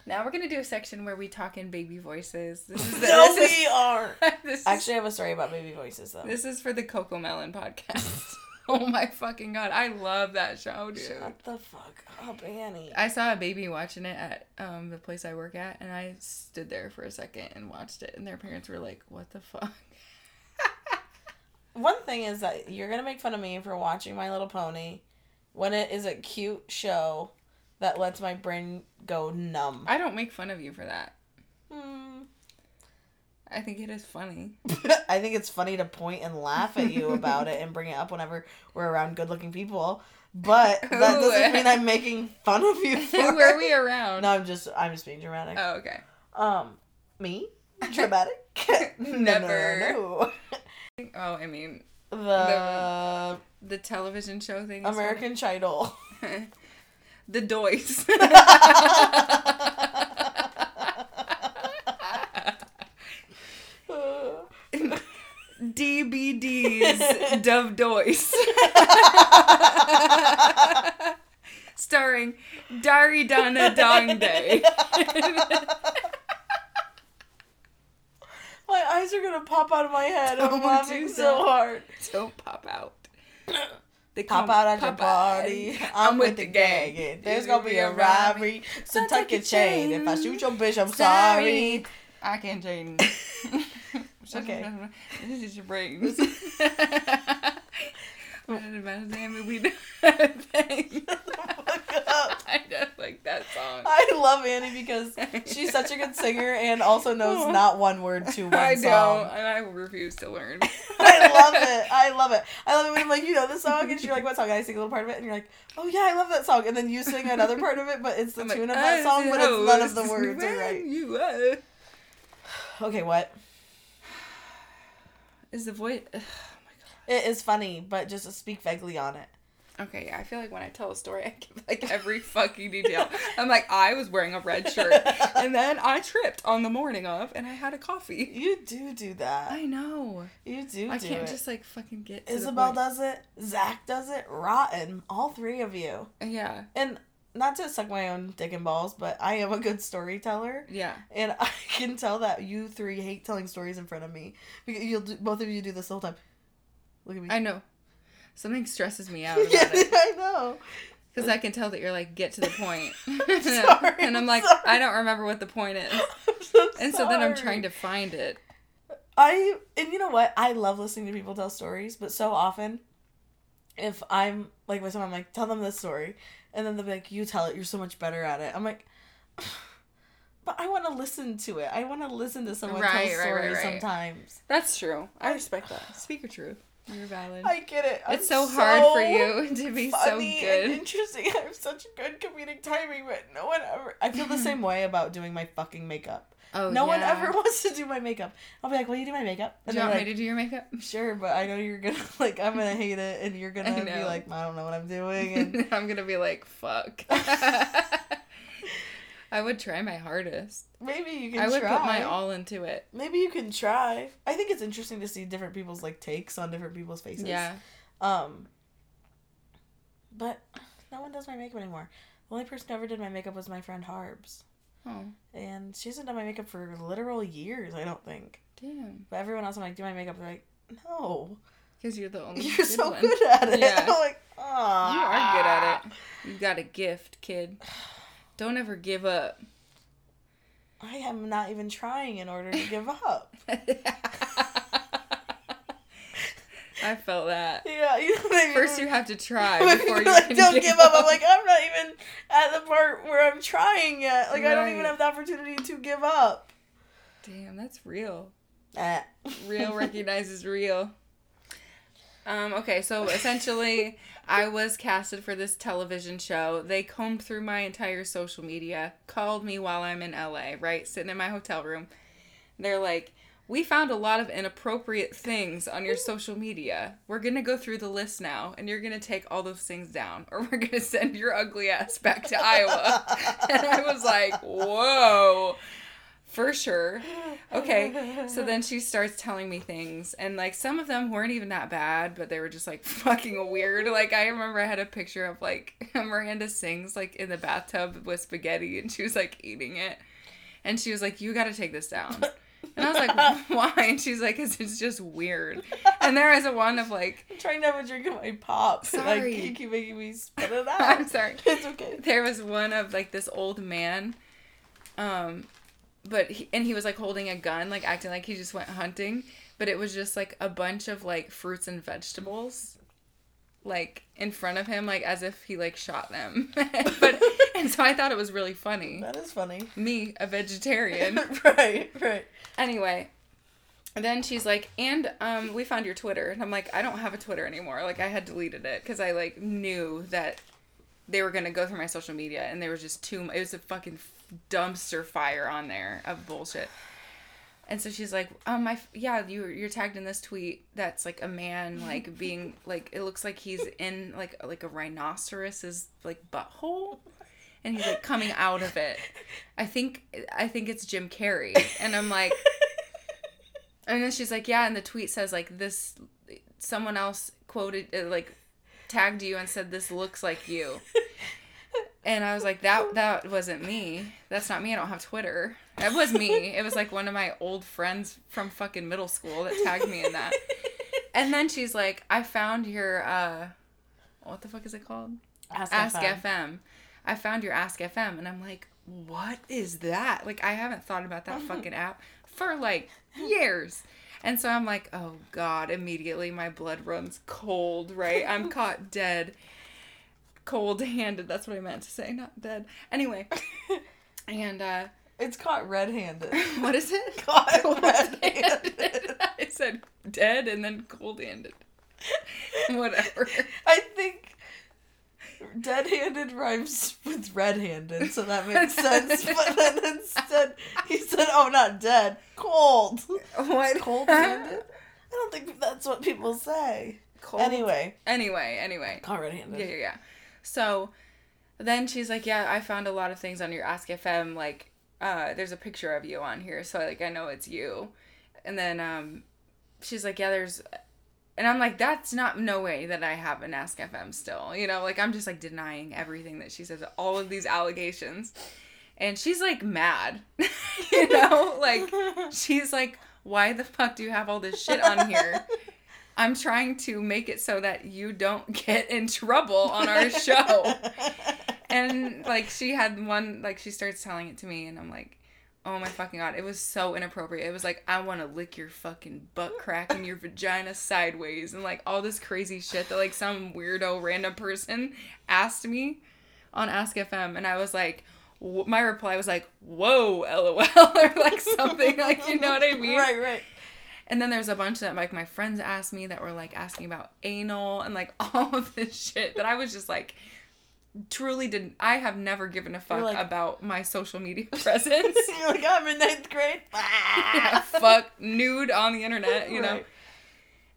Now we're gonna do a section where we talk in baby voices. This is (laughs) the,
no,
this
we (laughs)
is, is-
Actually, I have a story about baby voices though.
this is for the Cocomelon podcast. (laughs) oh my fucking god, I love that show, dude.
Shut the fuck up, Annie.
I saw a baby watching it at um, the place I work at, and I stood there for a second and watched it, and their parents were like, "What the fuck?" (laughs)
One thing is that you're gonna make fun of me for watching My Little Pony when it is a cute show that lets my brain go numb.
I don't make fun of you for that.
Hmm.
I think it is funny. (laughs)
I think it's funny to point and laugh at you about it and bring it up whenever we're around good looking people. But (laughs) that doesn't mean (laughs) I'm making fun of you for
Who are we around?
No, I'm just I'm just being dramatic.
Oh, okay.
Um me? Dramatic? No, no,
Never.
no,
Oh, I mean,
no. The
the television show thing.
American Idol.
the Doys. DBD's Dove Doys. (laughs) Starring Dari Dana Dong Day.
My eyes are gonna pop out of my head. I'm
Don't
laughing
do
so
that.
hard.
Don't pop out. They
Pop
come-
out at your
pop out.
party. I'm, with the gang. and There's gonna be a robbery. So tuck your chain. If I shoot your bitch, I'm sorry.
I can't change. (laughs)
Okay. (laughs)
This is your brain. we do thing. I just like that song.
I love Annie because she's such a good (laughs) singer and also knows oh. not one word to (laughs) one
I
song.
know, and I refuse to learn.
I love it. I love it. I love it when I'm like, you know this song, and you're like, what song? And I sing a little part of it, and you're like, oh yeah, I love that song. And then you sing another part of it, but it's the
I'm like,
tune of that
"I
song, but it's none of the words are right.
You are. (sighs)
Okay, what?
Is the voice?
Oh it is funny, but just speak vaguely on it.
Okay, yeah, I feel like when I tell a story, I give like every (laughs) fucking detail. (laughs) I'm like, I was wearing a red shirt, (laughs) and then I tripped on the morning of, and I had a coffee.
You do do that.
I know.
You do
I
do
can't
it.
just like fucking get. To
Isabel
the point.
does it. Zach does it. Rotten. All three of you.
Yeah,
And not to suck my own dick and balls, but I am a good storyteller.
yeah.
And (laughs) I can tell that you three hate telling stories in front of me. Because you'll do, both of you do this the whole time. Look at me.
I know. Something stresses me (laughs) out about
yeah,
it
I know.
because I can tell that you're like get to the point, (laughs)
sorry,
and I'm like
sorry.
I don't remember what the point is,
I'm so
and so then I'm trying to find it.
I and you know what? I love listening to people tell stories, but so often, if I'm like with someone, I'm like, tell them this story, and then they'll be like, you tell it. You're so much better at it. I'm like, (sighs) but I want to listen to it. I want to listen to someone
Right,
tell
right,
stories
right.
sometimes.
That's true. I respect that. Speak your truth. You're valid.
I get it. I'm
it's so hard for you (laughs) to be so good.
interesting. (laughs) I have such good comedic timing, but no one ever. I feel the (laughs) same way about doing my fucking makeup.
Oh,
no one ever (laughs) wants to do my makeup. I'll be like, "Will you do my makeup?"
Do
And
you
they're
want
like,
me to do your makeup?
Sure, but I know you're gonna (laughs) like I'm gonna hate it, and you're (laughs) gonna be like, I don't know what I'm doing, and
I'm gonna be like, fuck. I would try my hardest.
maybe you can
I would
try.
put my all into it.
Maybe you can try. I think it's interesting to see different people's like takes on different people's faces.
Yeah.
Um. But no one does my makeup anymore. The only person who ever did my makeup was my friend Harbs,
Oh,
and she hasn't done my makeup for literal years. I don't think.
damn.
But everyone else, I'm like, do my makeup. They're like, no,
Because you're the only
you're
good
so
one.
good at it.
Yeah. (laughs)
I'm like, ah.
You are good at it. You've got a gift, kid. (sighs) Don't ever give up.
I am not even trying in order to give up. (laughs)
I felt that.
Yeah, you know what
First, you have to try (laughs) before you
like,
can
don't give up. I'm like, I'm not even at the part where I'm trying yet. Like, I don't even have the opportunity to give up.
damn, that's real.
Eh.
Real (laughs) recognizes real. Um, okay, so essentially, (laughs) I was casted for this television show. They combed through my entire social media, called me while I'm in LA, right? Sitting in my hotel room. They're like, We found a lot of inappropriate things on your social media. We're gonna go through the list now, and you're gonna take all those things down, or we're gonna (laughs) send your ugly ass back to Iowa. (laughs) And I was like, Whoa. For sure. Okay. So then she starts telling me things, and like some of them weren't even that bad, but they were just like (laughs) fucking weird. Like I remember I had a picture of like Miranda sings like in the bathtub with spaghetti, and she was like eating it, and she was like, "You got to take this down." And I was like, (laughs) (laughs) "Why?" And she's like, "Cause it's just weird." And there is a one of like, (laughs)
I'm trying to have a drink of my pop. Like
Sorry.
you keep making me spit it out.
I'm sorry.
It's okay.
there was one of like this old man um but he, and he was like holding a gun like acting like he just went hunting but it was just like a bunch of like fruits and vegetables like in front of him like as if he like shot them but (laughs) and so i thought it was really funny.
That is funny.
me a vegetarian. (laughs)
Right, right.
anyway then she's like and um we found your twitter. And i'm like i don't have a twitter anymore. Like i had deleted it because i like knew that they were gonna go through my social media and there was just too mu- it was a fucking dumpster fire on there of bullshit. And so she's like um my yeah you you're tagged in this tweet that's like a man (laughs) like being like it looks like he's in like like a rhinoceros's like butthole and he's like coming out of it i think i think it's jim carrey and i'm like (laughs) and then she's like, yeah, and the tweet says like this. Someone else quoted uh, like tagged you and said this looks like you. And I was like, that that wasn't me. That's not me. I don't have Twitter. That was me. It was like one of my old friends from fucking middle school that tagged me in that. And then she's like, I found your uh, what the fuck is it called?
Ask,
Ask
FM.
FM. I found your Ask FM, and I'm like, what is that? Like, I haven't thought about that (laughs) fucking app for like years. And so I'm like, oh God, immediately my blood runs cold, right? I'm (laughs) caught dead. Cold handed. That's what I meant to say, not dead. Anyway. (laughs) And, uh,
It's caught red-handed.
what is it?
Caught red-handed.
handed. I said dead and then cold handed. Whatever.
I think dead-handed rhymes with red-handed, so that makes (laughs) sense. But then instead, he said, "Oh, not dead, cold,
What?
cold-handed." I don't think that's what people say.
Cold.
Anyway,
Anyway, anyway.
caught red-handed.
Yeah, yeah, yeah. So then she's like, Yeah, I found a lot of things on your Ask FM. Like, uh, there's a picture of you on here. So, like, I know it's you. And then um, she's like, Yeah, there's. And I'm like, That's not no way that I have an Ask FM still. You know, like, I'm just like denying everything that she says, all of these allegations. And she's like mad. (laughs) you know, like, she's like, Why the fuck do you have all this shit on here? I'm trying to make it so that you don't (laughs) get in trouble on our show. (laughs) and like she had one like she starts telling it to me and I'm like, "Oh my fucking god, it was so inappropriate." It was like, "I want to lick your fucking butt crack and your (laughs) vagina sideways." And like all this crazy shit that like some weirdo random person asked me on Ask FM and I was like, w- my reply was like, "Whoa, lol," (laughs) or like something like you know what I mean?
right, right.
And then there's a bunch that like my friends asked me that were like asking about anal and like (laughs) all of this shit that I was just like truly didn't I have never given a fuck
like-
about my social media (laughs) presence. (laughs)
You're like, I'm in ninth grade. (laughs)
yeah, fuck nude on the internet, you know.
Right.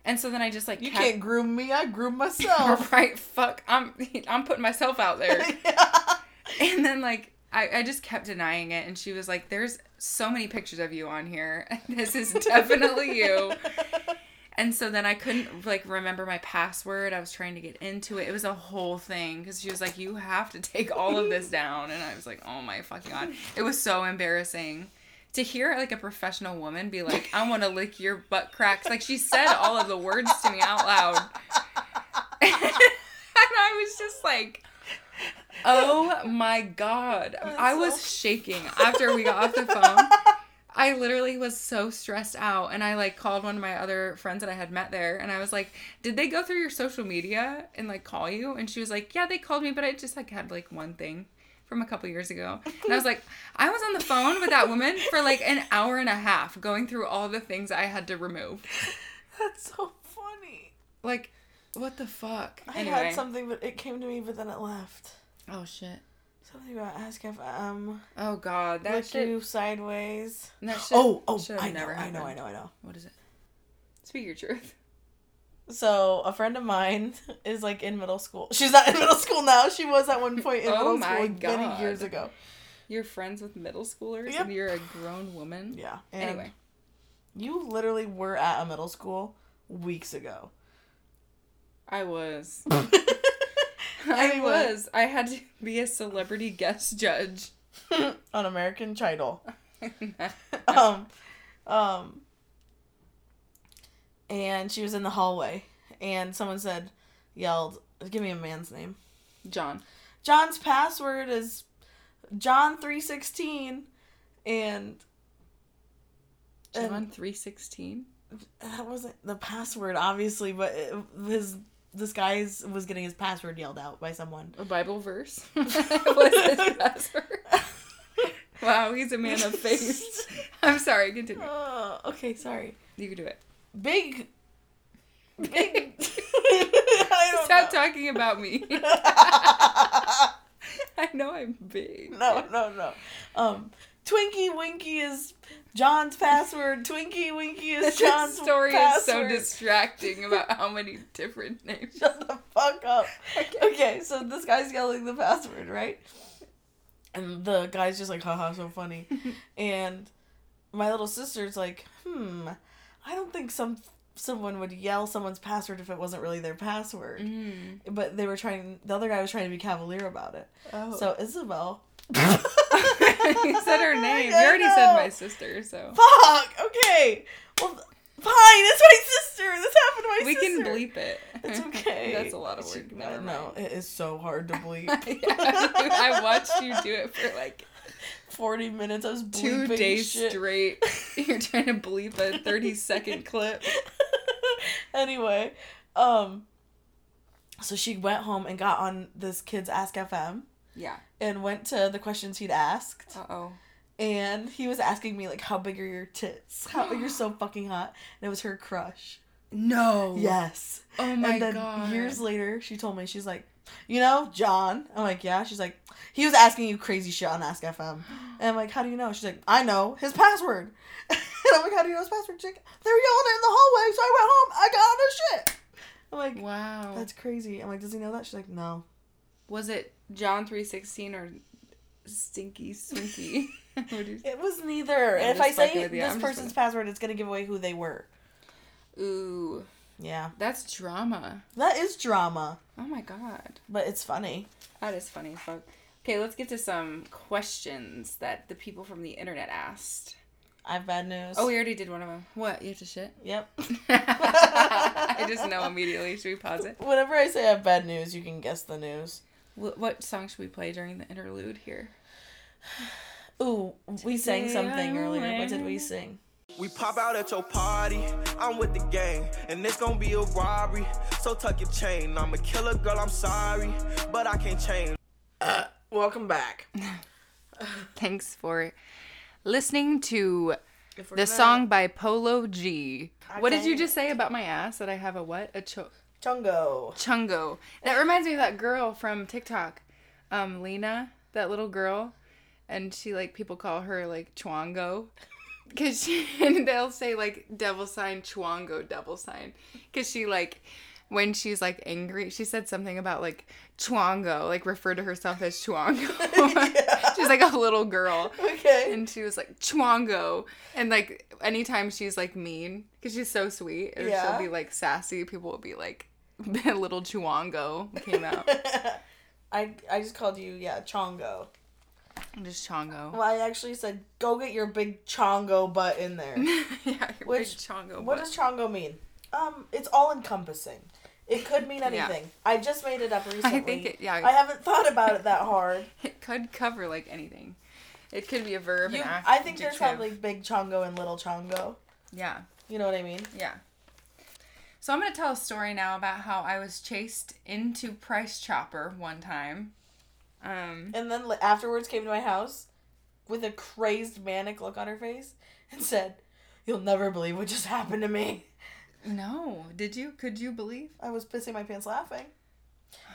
And so then I just like
You
kept-
can't groom me. I groom myself.
right, fuck. I'm I'm putting myself out there. And then like I, I just kept denying it and she was like, There's so many pictures of you on here. This is definitely you. And so then I couldn't like remember my password. I was trying to get into it. It was a whole thing because she was like, "You have to take all of this (laughs) down," and I was like, "Oh my fucking god!" It was so embarrassing to hear like a professional woman be like, "I want to lick your butt cracks." Like she said all of the words to me out loud, (laughs) and I was just like. Oh my god. I was shaking after we got off the phone. I literally was so stressed out and I like called one of my other friends that I had met there and I was like, "Did they go through your social media and like call you?" And she was like, "Yeah, they called me, but I just like had like one thing from a couple years ago." And I was like, "I was on the phone with that woman for like an hour and a half going through all the things I had to remove." (laughs)
That's so funny.
Like, what the fuck?
I had something, but it came to me, but then it left.
Oh shit.
Something about Ask FM.
Um, oh god, that
Lick
shit.
you sideways.
That shit.
Oh, oh, I know,
never
I know, I know, I know.
What is it? Speak your truth.
So a friend of mine (laughs) is like in middle school. She's not in middle school now. She was at one point in (laughs)
Oh
middle
my
school like, many years ago.
You're friends with middle schoolers
Yep.
and you're a grown woman.
Yeah. And
Anyway,
you literally were at a middle school weeks ago.
I was. (laughs) (laughs)
I
I was. I had to (laughs) be a celebrity guest judge. (laughs)
on American Idol. um, um, and she was in the hallway, and someone said, yelled, "Give me a man's name."
John.
John's password is John three sixteen, and and
John three sixteen.
that wasn't the password, obviously, but it, his this guy's was getting his password yelled out by someone.
A Bible verse. (laughs) (laughs) What's his password? (laughs) wow, he's a man of faith. I'm sorry. Continue.
Uh, okay, sorry.
You can do it.
Big, big. I don't
Stop
know.
talking about me. I know I'm big.
no, no, no. Um, Twinkie Winky is John's password. Twinkie Winky is (laughs)
This
John's
story
password.
is so distracting about how many different (laughs) names.
Shut the fuck up.
Okay.
Okay, so this guy's yelling the password, right? And the guy's just like, haha, so funny. (laughs) and my little sister's like, hmm, I don't think some someone would yell someone's password if it wasn't really their password.
Mm.
But they were trying. The other guy was trying to be cavalier about it.
Oh.
So Isabel. (laughs)
you said her (laughs) name. You already said my sister, so
Fuck. Okay. Well, fine. It's my sister. This happened to my
we
sister.
We can bleep it.
It's (laughs) okay.
That's a lot of work. Never
no, it is so hard to bleep.
I watched you do it for like
40 minutes. I was
two days
shit.
straight. You're trying to bleep a 30 second clip.
anyway, um, so she went home and got on this kid's Ask FM
Yeah.
and went to the questions he'd asked.
Uh oh.
And he was asking me, like, how big are your tits? (gasps) How big are so fucking hot? And it was her crush.
No.
Yes.
Oh my
and then
god.
years later, she told me, she's like, you know, John. I'm like, yeah. She's like, he was asking you crazy shit on Ask FM. And I'm like, how do you know? She's like, I know his password. (laughs) and I'm like, how do you know his password? She's like, they were yelling it in the hallway, so I went home. I got on his shit. I'm like,
Wow.
that's crazy. I'm like, does he know that? She's like, no.
Was it John 316 or Stinky Swinky? (laughs) (laughs) What do you-
It was neither.
I'm
if I say
fucking with you.
this person's password, it's gonna give away who they were.
Ooh,
Yeah,
that's drama.
that is drama,
Oh my god.
but it's funny.
That is funny as fuck. Okay, let's get to some questions that the people from the internet asked.
I have bad news.
Oh, we already did one of them. What? You have to shit?
Yep. (laughs)
I just know immediately. Should we pause it?
Whenever I say I have bad news, you can guess the news.
What, what song should we play during the interlude here?
Ooh, we sang something
I
earlier. What did we sing?
We pop out at your party, I'm with the gang, and it's gonna be a robbery. So tuck your chain, I'm a killer girl, I'm sorry, but I can't change.
Uh, welcome back. (laughs)
Thanks for listening to the
gonna-
song by Polo G. What did you just say about my ass? That I have a what? A cho-
Chungo.
chungo. That reminds me of that girl from TikTok, um, Lena, that little girl, and she like people call her like Chwango, (laughs) cause she (laughs) and they'll say like devil sign Chwango devil sign, cause she like when she's like angry, she said something about like Chwango, like refer to herself as Chwango. (laughs) she's like a little girl.
Okay.
And she was like Chwango, and like anytime she's like mean, because she's so sweet, or
Yeah.
she'll be like sassy. People will be like, (laughs) "Little Chwango came out." (laughs)
I I just called you yeah Chongo.
Just Chongo.
Well, I actually said go get your big Chongo butt in there. (laughs)
yeah, your
Which-
big Chongo. Butt.
What
butt.
does Chongo mean? Um, it's all encompassing. It could mean anything. Yeah. I just made it up recently.
I think it, yeah,
I haven't thought about it that hard.
it could cover like anything. It could be a verb.
You,
an
I think there's probably big Chongo and little Chongo.
yeah,
You know what I mean?
yeah. So I'm gonna tell a story now about how I was chased into Price Chopper one time. Um,
And then afterwards came to my house with a crazed manic look on her face and said, "You'll never believe what just happened to me."
no, did you? Could you believe?
I was pissing my pants laughing.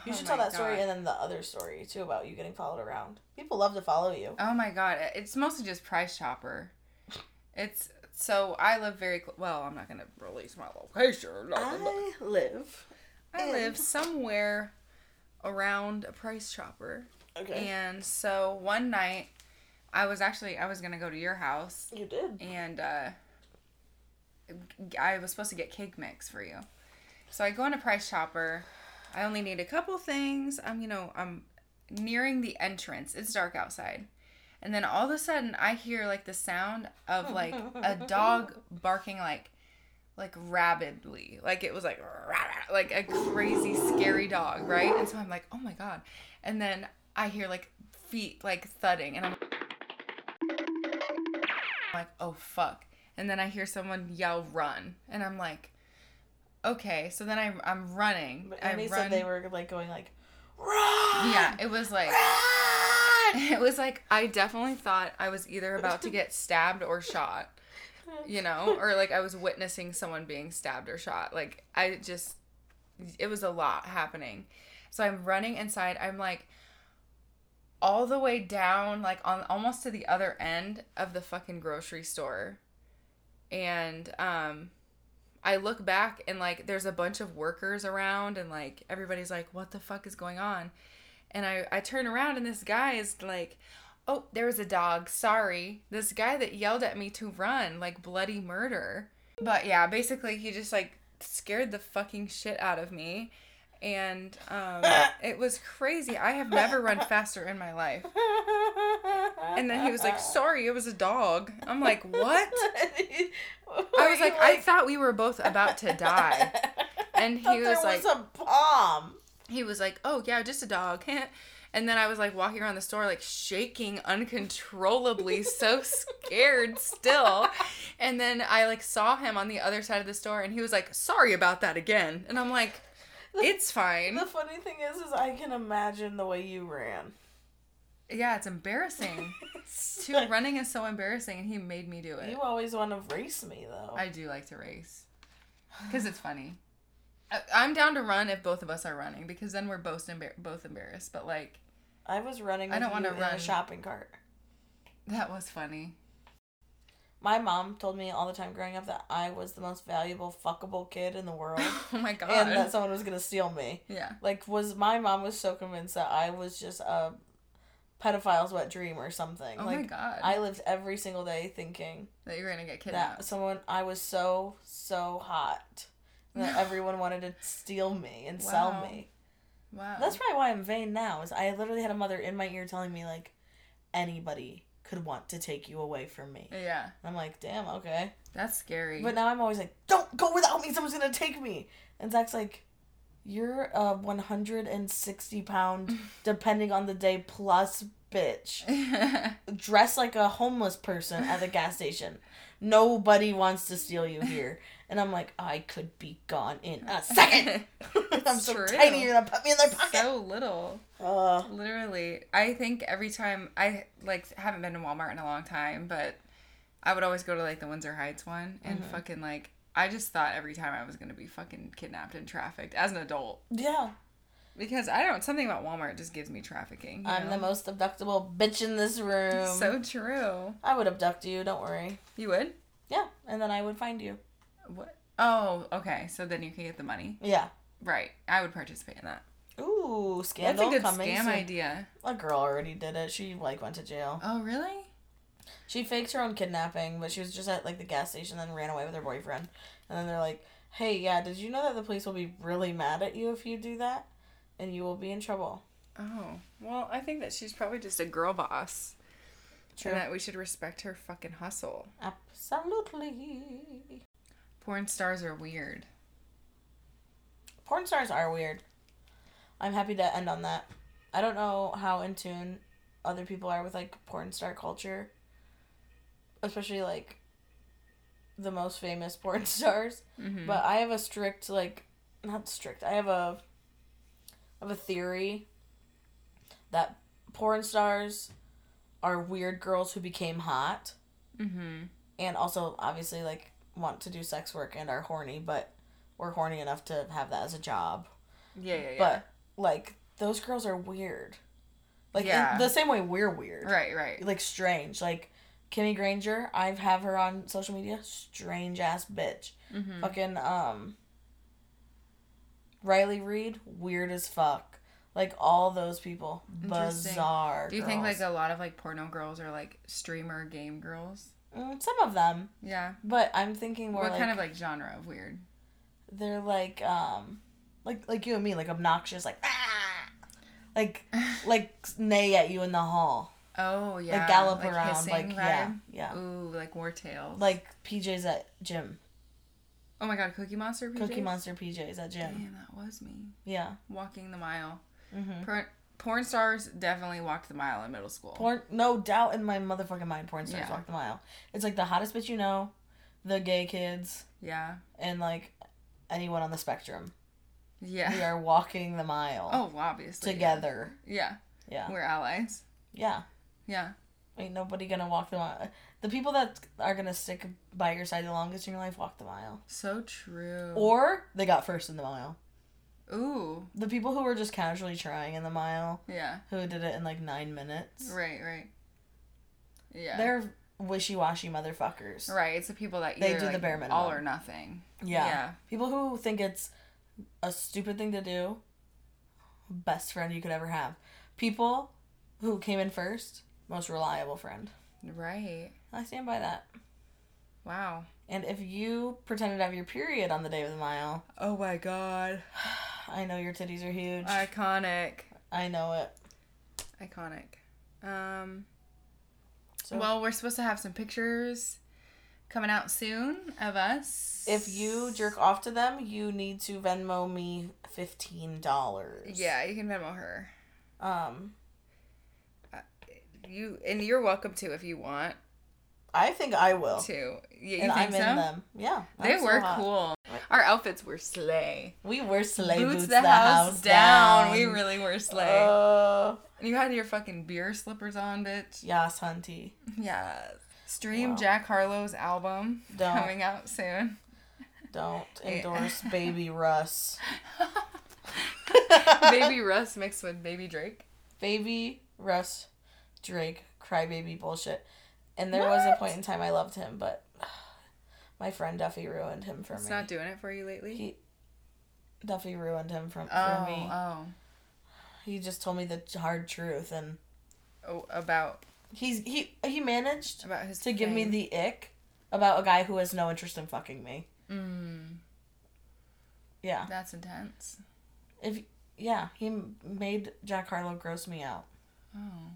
You
Oh
should tell
my
that story and then the other story too about you getting followed around. People love to follow you.
Oh my god, it's mostly just Price Chopper. It's so I live very cl- well. I'm not gonna release my location. or nothing, but
I live.
I live somewhere around a Price Chopper,
Okay.
and so one night I was actually I was gonna go to your house
You did.
and uh, I was supposed to get cake mix for you. So I go on a Price Chopper. I only need a couple things. I'm you know I'm nearing the entrance. It's dark outside. And then all of a sudden I hear like the sound of like a (laughs) dog barking like like rabidly. Like it was like (laughs) like a crazy scary dog, right? And so I'm like, "Oh my god." And then I hear like feet like thudding and I'm like, "Oh fuck." And then I hear someone yell run and I'm like, "Okay." So then I I'm running.
But
I run.
said they were like going like, run.
Yeah, it was like
Run! (laughs)
it was like I definitely thought I was either about to get stabbed or shot, you know, or like I was witnessing someone being stabbed or shot. Like I just it was a lot happening. So I'm running inside. I'm like all the way down like on almost to the other end of the fucking grocery store. And um I look back and like there's a bunch of workers around and like everybody's like what the fuck is going on? And I, I turn around and this guy is like, oh, there was a dog. Sorry. This guy that yelled at me to run, like bloody murder. But yeah, basically he just like scared the fucking shit out of me. And um, (laughs) it was crazy. I have never run faster in my life. And then he was like, sorry, it was a dog. I'm like, what? (laughs) I was like, I thought we were both about to die. (laughs) And he was
there
like,
was a bomb.
He was like, "Oh yeah, just a dog." (laughs) and then I was like walking around the store like shaking uncontrollably, so scared still. And then I like saw him on the other side of the store and he was like, "Sorry about that again." And I'm like, "It's fine."
The funny thing is, is I can imagine the way you ran.
Yeah, it's embarrassing. (laughs) it's Too running is so embarrassing and he made me do it.
You always want to race me though.
I do like to race. Cuz it's funny. I- I'm down to run if both of us are running because then we're both embar- both embarrassed. But like
I was running.
I don't
want
wanna
run a shopping cart.
that was funny.
My mom told me all the time growing up that I was the most valuable fuckable kid in the world, (laughs)
Oh my god.
and that someone was gonna steal me.
yeah.
Like, was my mom was so convinced that I was just a pedophile's wet dream or something.
Oh
like,
my god.
I lived every single day thinking
that you're gonna get
that
kidnapped.
someone I was so so hot that (laughs) everyone wanted to steal me and sell me.
wow.
That's probably why I'm vain now. Is I literally had a mother in my ear telling me like anybody could want to take you away from me.
yeah.
I'm like, damn, okay.
That's scary.
But now I'm always like, don't go without me. Someone's gonna take me. And Zach's like, you're a 160 pound, (laughs) depending on the day, plus bitch. (laughs) Dress like a homeless person at the gas station. Nobody wants to steal you here. And I'm like, I could be gone in a (laughs) second. (laughs) I'm so
true.
tiny, you're gonna put me in their pocket.
so little.
Uh,
Literally. I think every time I like haven't been to Walmart in a long time, but I would always go to like the Windsor Heights one and
Mm-hmm.
fucking like I just thought every time I was gonna be fucking kidnapped and trafficked as an adult.
yeah.
Because I don't something about Walmart just gives me trafficking.
I'm
know?
the most abductable bitch in this room.
So true.
I would abduct you, don't worry.
You would?
Yeah, and then I would find you.
What? Oh, okay. So then you can get the money.
Yeah.
Right. I would participate in that.
Ooh, scandal That's
a good
coming.
scam
soon.
idea.
A girl already did it. She like went to jail.
Oh, really?
She faked her own kidnapping, but she was just at like the gas station and then ran away with her boyfriend. And then they're like, "Hey, yeah, did you know that the police will be really mad at you if you do that, and you will be in trouble."
Oh, well, I think that she's probably just a girl boss.
True.
And that we should respect her fucking hustle.
Absolutely.
Porn stars are weird.
Porn stars are weird. I'm happy to end on that. I don't know how in tune other people are with like porn star culture, especially like the most famous (laughs) porn stars.
Mm-hmm.
But I have a strict like not strict. I have a I have a theory that porn stars are weird girls who became hot
Mm-hmm.
and also obviously like want to do sex work and are horny, but we're horny enough to have that as a job.
Yeah, yeah, yeah.
But like those girls are weird. Like
Yeah.
the same way we're weird.
right, right.
Like strange. Like Kimmy Granger, I have her on social media. Strange ass bitch.
Mm-hmm.
Fucking um Riley Reid, weird as fuck. Like all those people. Bizarre.
Do you think like a lot of like porno girls are like streamer game girls?
Mm, some of them.
Yeah.
But I'm thinking more
what
like
kind of like genre of weird?
they're like um like like you and me, like obnoxious, like ah like (laughs) like neigh at you in the hall.
Oh yeah.
like gallop around.
hissing
Like yeah. Yeah.
Ooh, like war tales.
Like PJs at gym.
oh my god, Cookie Monster. PJs?
Cookie Monster PJs at gym.
Damn, that was me
Yeah.
walking the mile.
Mm-hmm.
Porn stars definitely walked the mile in middle school.
Porn, no doubt in my motherfucking mind, porn stars
Yeah.
walk the mile. It's like the hottest bitch you know, the gay kids,
yeah.
and like anyone on the spectrum.
Yeah.
We are walking the mile
Oh, obviously.
together.
Yeah.
Yeah,
We're allies.
yeah.
Yeah.
Ain't nobody gonna walk the mile. The people that are gonna stick by your side the longest in your life walk the mile,
So true.
or they got first in the mile.
Ooh.
The people who were just casually trying in the mile,
Yeah.
who did it in like nine minutes,
Right, right. Yeah.
they're wishy washy motherfuckers.
right. It's the people that
They do the bare minimum.
all or nothing.
Yeah.
Yeah.
People who think it's a stupid thing to do, best friend you could ever have. People who came in first, most reliable friend.
Right.
I stand by that.
Wow.
And if you pretended to have your period on the day of the mile,
Oh my god. (sighs) (sighs) (sighs)
I know your titties are huge.
Iconic.
I know it.
Iconic. Um
So
well, we're supposed to have some pictures coming out soon of us.
if you jerk off to them, you need to Venmo me fifteen dollars.
Yeah, you can Venmo her.
Um,
You and you're welcome to if you want
I think I will.
too. Yeah, you
and
think
I'm
so?
in them. Yeah.
They
I'm
were
hot.
cool. Our outfits were slay.
We were slay
boots,
boots,
the, house, down. We really were slay.
Uh,
you had your fucking beer slippers on, bitch.
Yas Hunty.
Yeah. Stream
Wow.
Jack Harlow's album
Don't.
coming out soon.
Don't (laughs) endorse Baby Russ. (laughs)
Baby (laughs) Russ mixed with Baby Drake.
Baby Russ Drake crybaby bullshit. And there was a point in time I loved him, but (sighs) my friend Duffy ruined him for
It's
me.
not doing it for you lately.
he Duffy ruined him from
oh,
for me.
oh,
He just told me the hard truth and
oh, about
he's he he managed
about his
to give me the ick about a guy who has no interest in fucking me.
Mm,
Yeah.
that's intense.
If yeah, he made Jack Harlow gross me out.
Oh,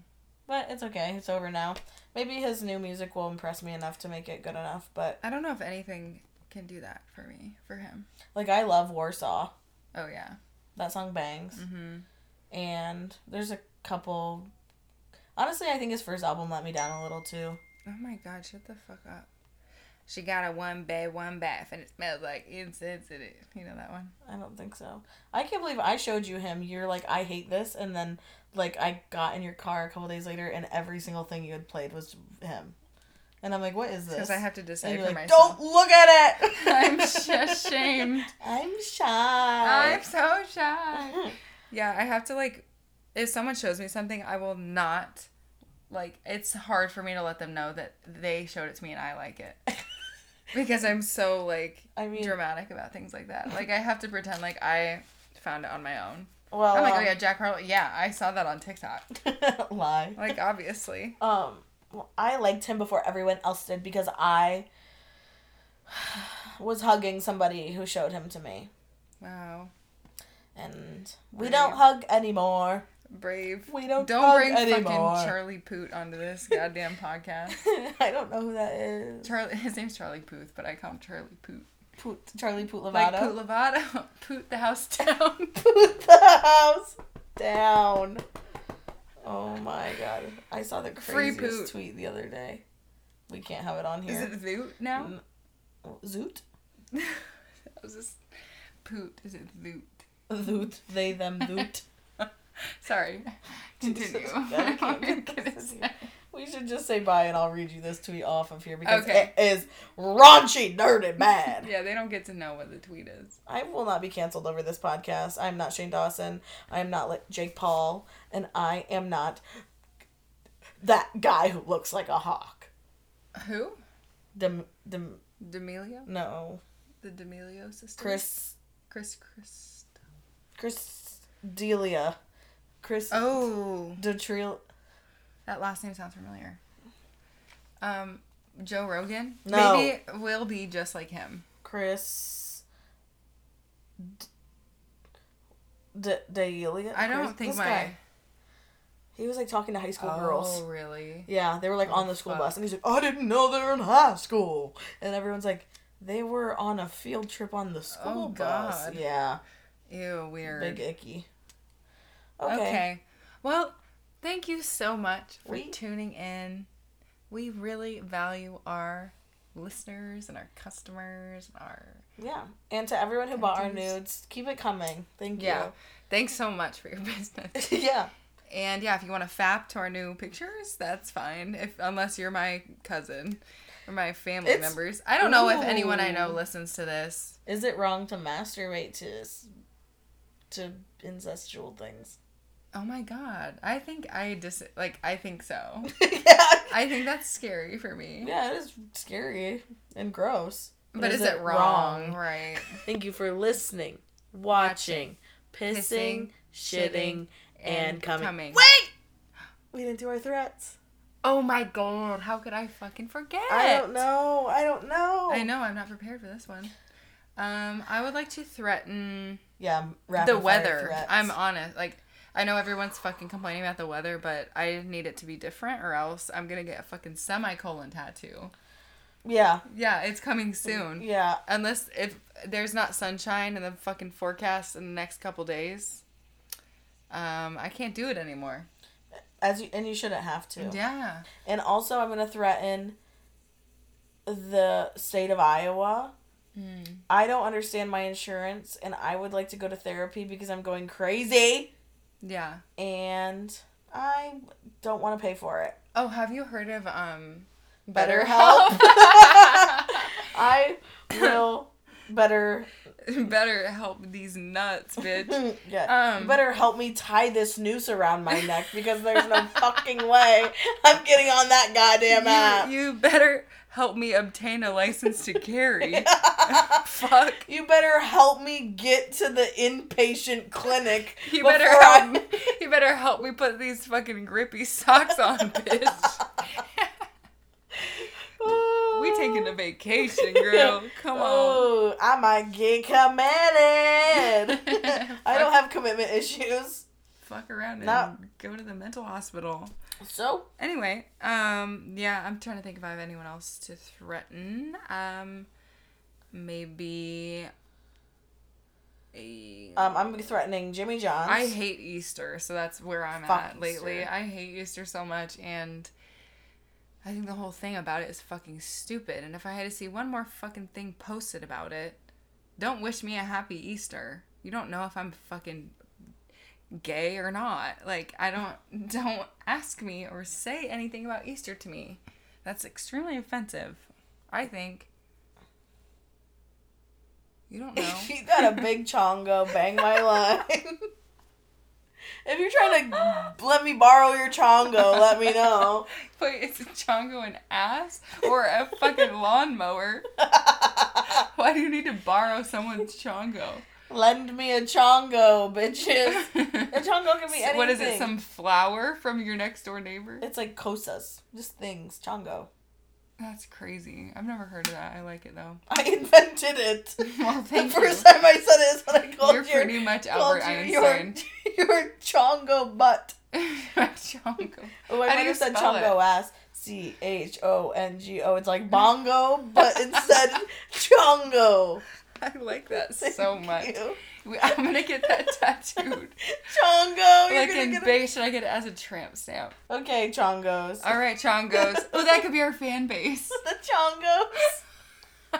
But it's okay. It's over now. Maybe his new music will impress me enough to make it good enough. But
I don't know if anything can do that for me for him.
like, I love Warsaw.
Oh yeah.
That song bangs.
Mm-hmm.
And there's a couple. Honestly, I think his first album let me down a little too.
Oh my god, shut the fuck up. She got a one bed, one bath, and it smells like insensitive. You know that one?
I don't think so. I can't believe I showed you him. You're like, I hate this, and then like I got in your car a couple days later, and every single thing you had played was him. And I'm like, what is this?
Because I have to decide for
like,
myself.
don't look at it. (laughs)
I'm (laughs) sh- ashamed.
I'm shy.
I'm so shy. (laughs) Yeah, I have to like, if someone shows me something, I will not. Like, it's hard for me to let them know that they showed it to me and I like it. Because I'm so like
I mean,
dramatic about things like that. Like I have to pretend like I found it on my own.
Well,
I'm like, oh
um,
yeah, Jack Harlow. Yeah, I saw that on TikTok. (laughs)
lie.
Like obviously.
Um, well, I liked him before everyone else did because I (sighs) was hugging somebody who showed him to me,
Wow.
and we
Brave.
don't hug anymore.
Brave.
We don't,
Don't bring
anymore.
fucking Charlie Poot onto this (laughs) goddamn podcast. (laughs)
I don't know who that is.
Charlie, his name's Charlie Puth, but I call him Charlie Poot.
Poot, Charlie Poot
Like
Lovato.
Poot Lovato, (laughs) Poot the house down. (laughs)
Poot the house down. Oh my god! I saw the craziest tweet the other day. We can't have it on
Is
here.
it Zoot now?
Zoot. (laughs)
that was just Poot. Is it Zoot?
Zoot. They them zoot.
Sorry. Continue.
I can't
What
get this
say?
We should just say bye and I'll read you this tweet off of here because
Okay.
it is raunchy, dirty, bad. (laughs)
Yeah, they don't get to know what the tweet is.
I will not be canceled over this podcast. I'm not Shane Dawson. I am not like Jake Paul. And I am not that guy who looks like a hawk.
Who?
Dem, dem,
D'Amelio?
no.
The D'Amelio sister?
Chris,
Chris Chris.
Chris D'Elia Chris
Oh,
Detril.
That last name sounds familiar. Um, Joe Rogan.
No.
Maybe we'll be just like him.
Chris. D- D'Elia?
I don't
Chris-
think my.
guy. He was like talking to high school girls.
Oh, really?
Yeah, they were like
Oh,
on the school
fuck.
bus, and he's like, "I didn't know they were in high school," and everyone's like, "They were on a field trip on the school
Oh,
bus."
God.
Yeah,
Ew, weird.
big icky.
Okay.
Okay.
Well, thank you so much for
We-
tuning in. We really value our listeners and our customers and our
Yeah, and to everyone who bought our nudes, keep it coming. Thank
yeah. Thanks so much for your (laughs) business. (laughs)
yeah.
and yeah, if you want to fap to our new pictures, that's fine. If unless you're my cousin or my family
It's-
members. I don't know if anyone I know listens to this.
Is it wrong to masturbate to to incestual things?
Oh my god. I think I dis like I think so. (laughs)
yeah.
I think that's scary for me.
Yeah, it is scary and gross.
But is, it wrong? Right. (laughs)
Thank you for listening, watching, pissing,
Pissing,
shitting, and coming.
coming.
Wait! We didn't do our threats.
Oh my god, how could I fucking forget?
I don't know. I don't know.
I know, I'm not prepared for this one. Um, I would like to threaten
Yeah,
the weather.
threats.
I'm honest. Like, I know everyone's fucking complaining about the weather, but I need it to be different or else I'm gonna get a fucking semicolon tattoo.
Yeah,
Yeah, it's coming soon.
yeah.
Unless if there's not sunshine in the fucking forecast in the next couple days, um, I can't do it anymore.
As you and you shouldn't have to.
Yeah.
And also, I'm gonna threaten the state of Iowa.
Hmm.
I don't understand my insurance, and I would like to go to therapy because I'm going crazy,
Yeah.
and I don't want to pay for it.
Oh, have you heard of um
Better
BetterHelp?
help. (laughs) I will better. (laughs)
Better help these nuts, bitch. (laughs)
yeah.
Um,
you better help me tie this noose around my neck because there's no fucking way I'm getting on that goddamn app.
You, you better help me obtain a license to carry. (laughs) Fuck.
You better help me get to the inpatient clinic. (laughs)
You better help
I-
me. (laughs) You better help me put these fucking grippy socks on, bitch. we taking a vacation, girl. Come on.
Oh, I might get committed. I don't have commitment issues.
Fuck around and
Not-
go to the mental hospital.
So,
Anyway, um, yeah, I'm trying to think if I have anyone else to threaten. Um, maybe. A,
um, I'm gonna be threatening Jimmy John's.
I hate Easter, so that's where I'm
Fuck
at lately.
Easter.
I hate Easter so much, and I think the whole thing about it is fucking stupid. And if I had to see one more fucking thing posted about it, don't wish me a happy Easter. You don't know if I'm fucking gay or not. Like I don't (laughs) don't ask me or say anything about Easter to me. That's extremely offensive. I think. You don't (laughs) know.
you got a big chongo, bang my line. if you're trying to (laughs) let me borrow your chongo, let me know.
Wait, is a chongo an ass or a fucking lawnmower? Why do you need to borrow someone's chongo?
Lend me a chongo, bitches. (laughs) A chongo can be anything.
what is it? Some flower from your next door neighbor?
It's like cosas, just things. Chongo.
That's crazy. I've never heard of that. I like it though.
I invented it. (laughs)
Well,
the first
you.
time I said it is when I called you.
You're
your,
pretty much Albert
you
Einstein.
Your, your chongo butt. (laughs)
chongo.
Oh, I
How do
might
you
have said chongo ass. C H O N G O. It's like bongo, but instead chongo. (laughs)
I like that (laughs) so much.
you.
I'm gonna get that (laughs) tattooed.
Chongo. You're
like
gonna
in
get a-
base, should I get it as a tramp stamp?
Okay, chongos.
All right, chongos. Oh, that could be our fan base.
the chongos.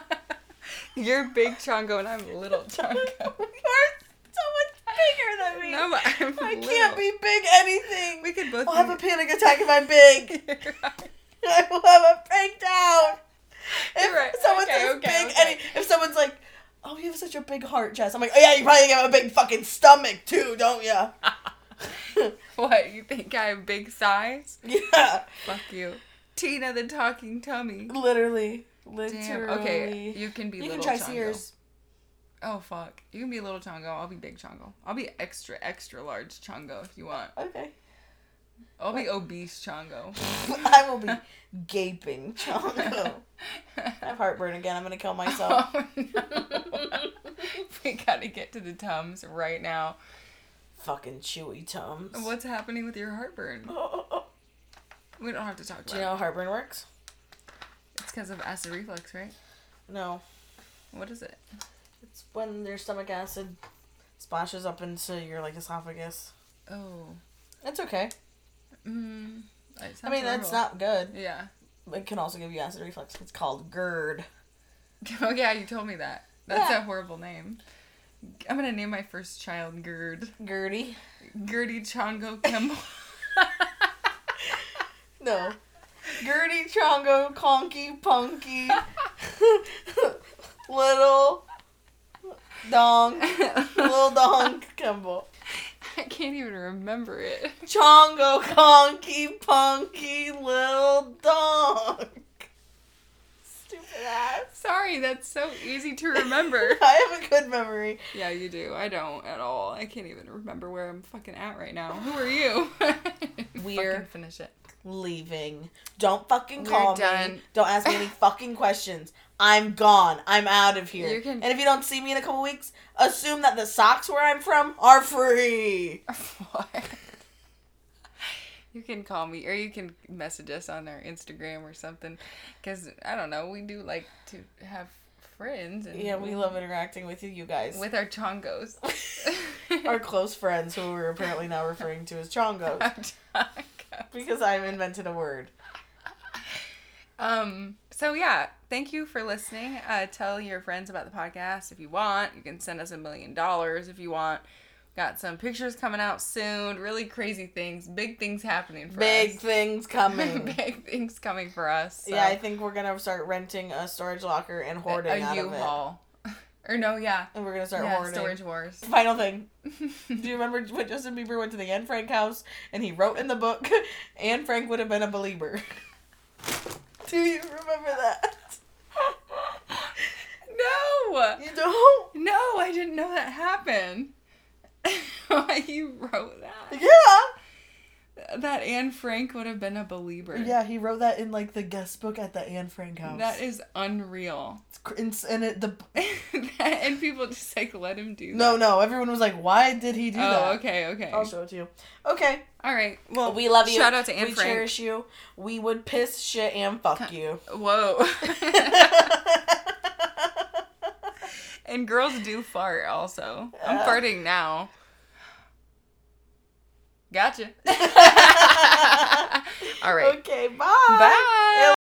You're big chongo and I'm little chongo.
You're so much bigger than me.
No, I'm
I
little.
can't be big anything.
We could both.
I'll have a panic attack if I'm big. I will have a breakdown. If
You're right.
someone
Okay, okay,
big,
okay.
any, if someone's like, "Oh, you have such a big heart chest," I'm like, "Oh yeah, you probably have a big fucking stomach too, don't ya?" (laughs)
what? You think I have big size? (laughs)
yeah,
Fuck you, Tina the talking tummy.
literally, literally.
Damn. Okay, you can be
You
little
can try
chongo.
Sears.
Oh fuck! You can be little Chongo. I'll be big Chongo. I'll be extra extra large Chongo if you want.
Okay.
I'll be obese Chongo. (laughs)
I will be gaping Chongo. I have heartburn again. I'm gonna kill myself.
Oh (laughs) no! we gotta get to the tums right now.
Fucking chewy tums.
What's happening with your heartburn? (laughs) We don't have to talk
Do you know how heartburn works?
It's because of acid reflux, right?
No.
What is it?
It's when your stomach acid splashes up into your like esophagus.
Oh.
It's okay.
Mm,
I mean, that's
horrible.
not good.
Yeah.
It can also give you acid reflux. It's called GERD. (laughs)
Oh yeah, you told me that. That's
Yeah.
a horrible name. I'm gonna name my first child Gerd.
Gertie.
Gertie Chongo (laughs) Kimball. (laughs)
No. Gertie Chongo Conky Punky Little Dong Little Dong Kimball. (laughs)
I can't even remember it.
Chongo Conky Punky Little Dong. Stupid ass.
Sorry, that's so easy to remember. (laughs)
I have a good memory.
yeah, you do. I don't at all. I can't even remember where I'm fucking at right now. Who are you? (laughs)
We're-
Fucking finish it.
Leaving. Don't fucking
We're
call me. Don't ask me any fucking questions. I'm gone. I'm out of here.
Can-
And if you don't see me in a couple weeks, assume that the socks where I'm from are free. (laughs)
what? You can call me or you can message us on our Instagram or something. Because, I don't know, we do like to have friends. And
Yeah, we love interacting with you, you guys.
With our chongos. (laughs)
our close friends, who we're apparently now referring to as chongos,
chongos.
because I've invented a word.
Um. So yeah, thank you for listening. Uh, tell your friends about the podcast if you want. You can send us a million dollars if you want. Got some pictures coming out soon. Really crazy things, big things happening for us.
Big
us.
things (laughs) coming.
big things coming for us. so.
Yeah, I think we're gonna start renting a storage locker and hoarding
a
out of it.
U-Haul. (laughs) or no, yeah,
And we're gonna start
yeah,
hoarding.
storage wars. (laughs)
Final thing. Do you remember when Justin Bieber went to the Anne Frank house and he wrote in the book, Anne Frank would have been a Belieber? Do you remember that?
No,
You don't?
no, I didn't know that happened. (laughs) Why you wrote that?
Yeah.
That Anne Frank would have been a Belieber.
Yeah, he wrote that in like the guest book at the Anne Frank house.
That is unreal.
It's cr- and, and it, the (laughs)
and people just like let him do
no
that.
no everyone was like why did he do
Oh,
that?
okay, okay.
I'll show it to you. Okay.
All right. Well,
we love you.
Shout out to Anne
we
Frank.
cherish you. We would piss shit and fuck you.
Whoa. (laughs) and girls do fart also. I'm
Uh.
farting now. Gotcha. (laughs) (laughs) All right.
okay. Bye.
Bye.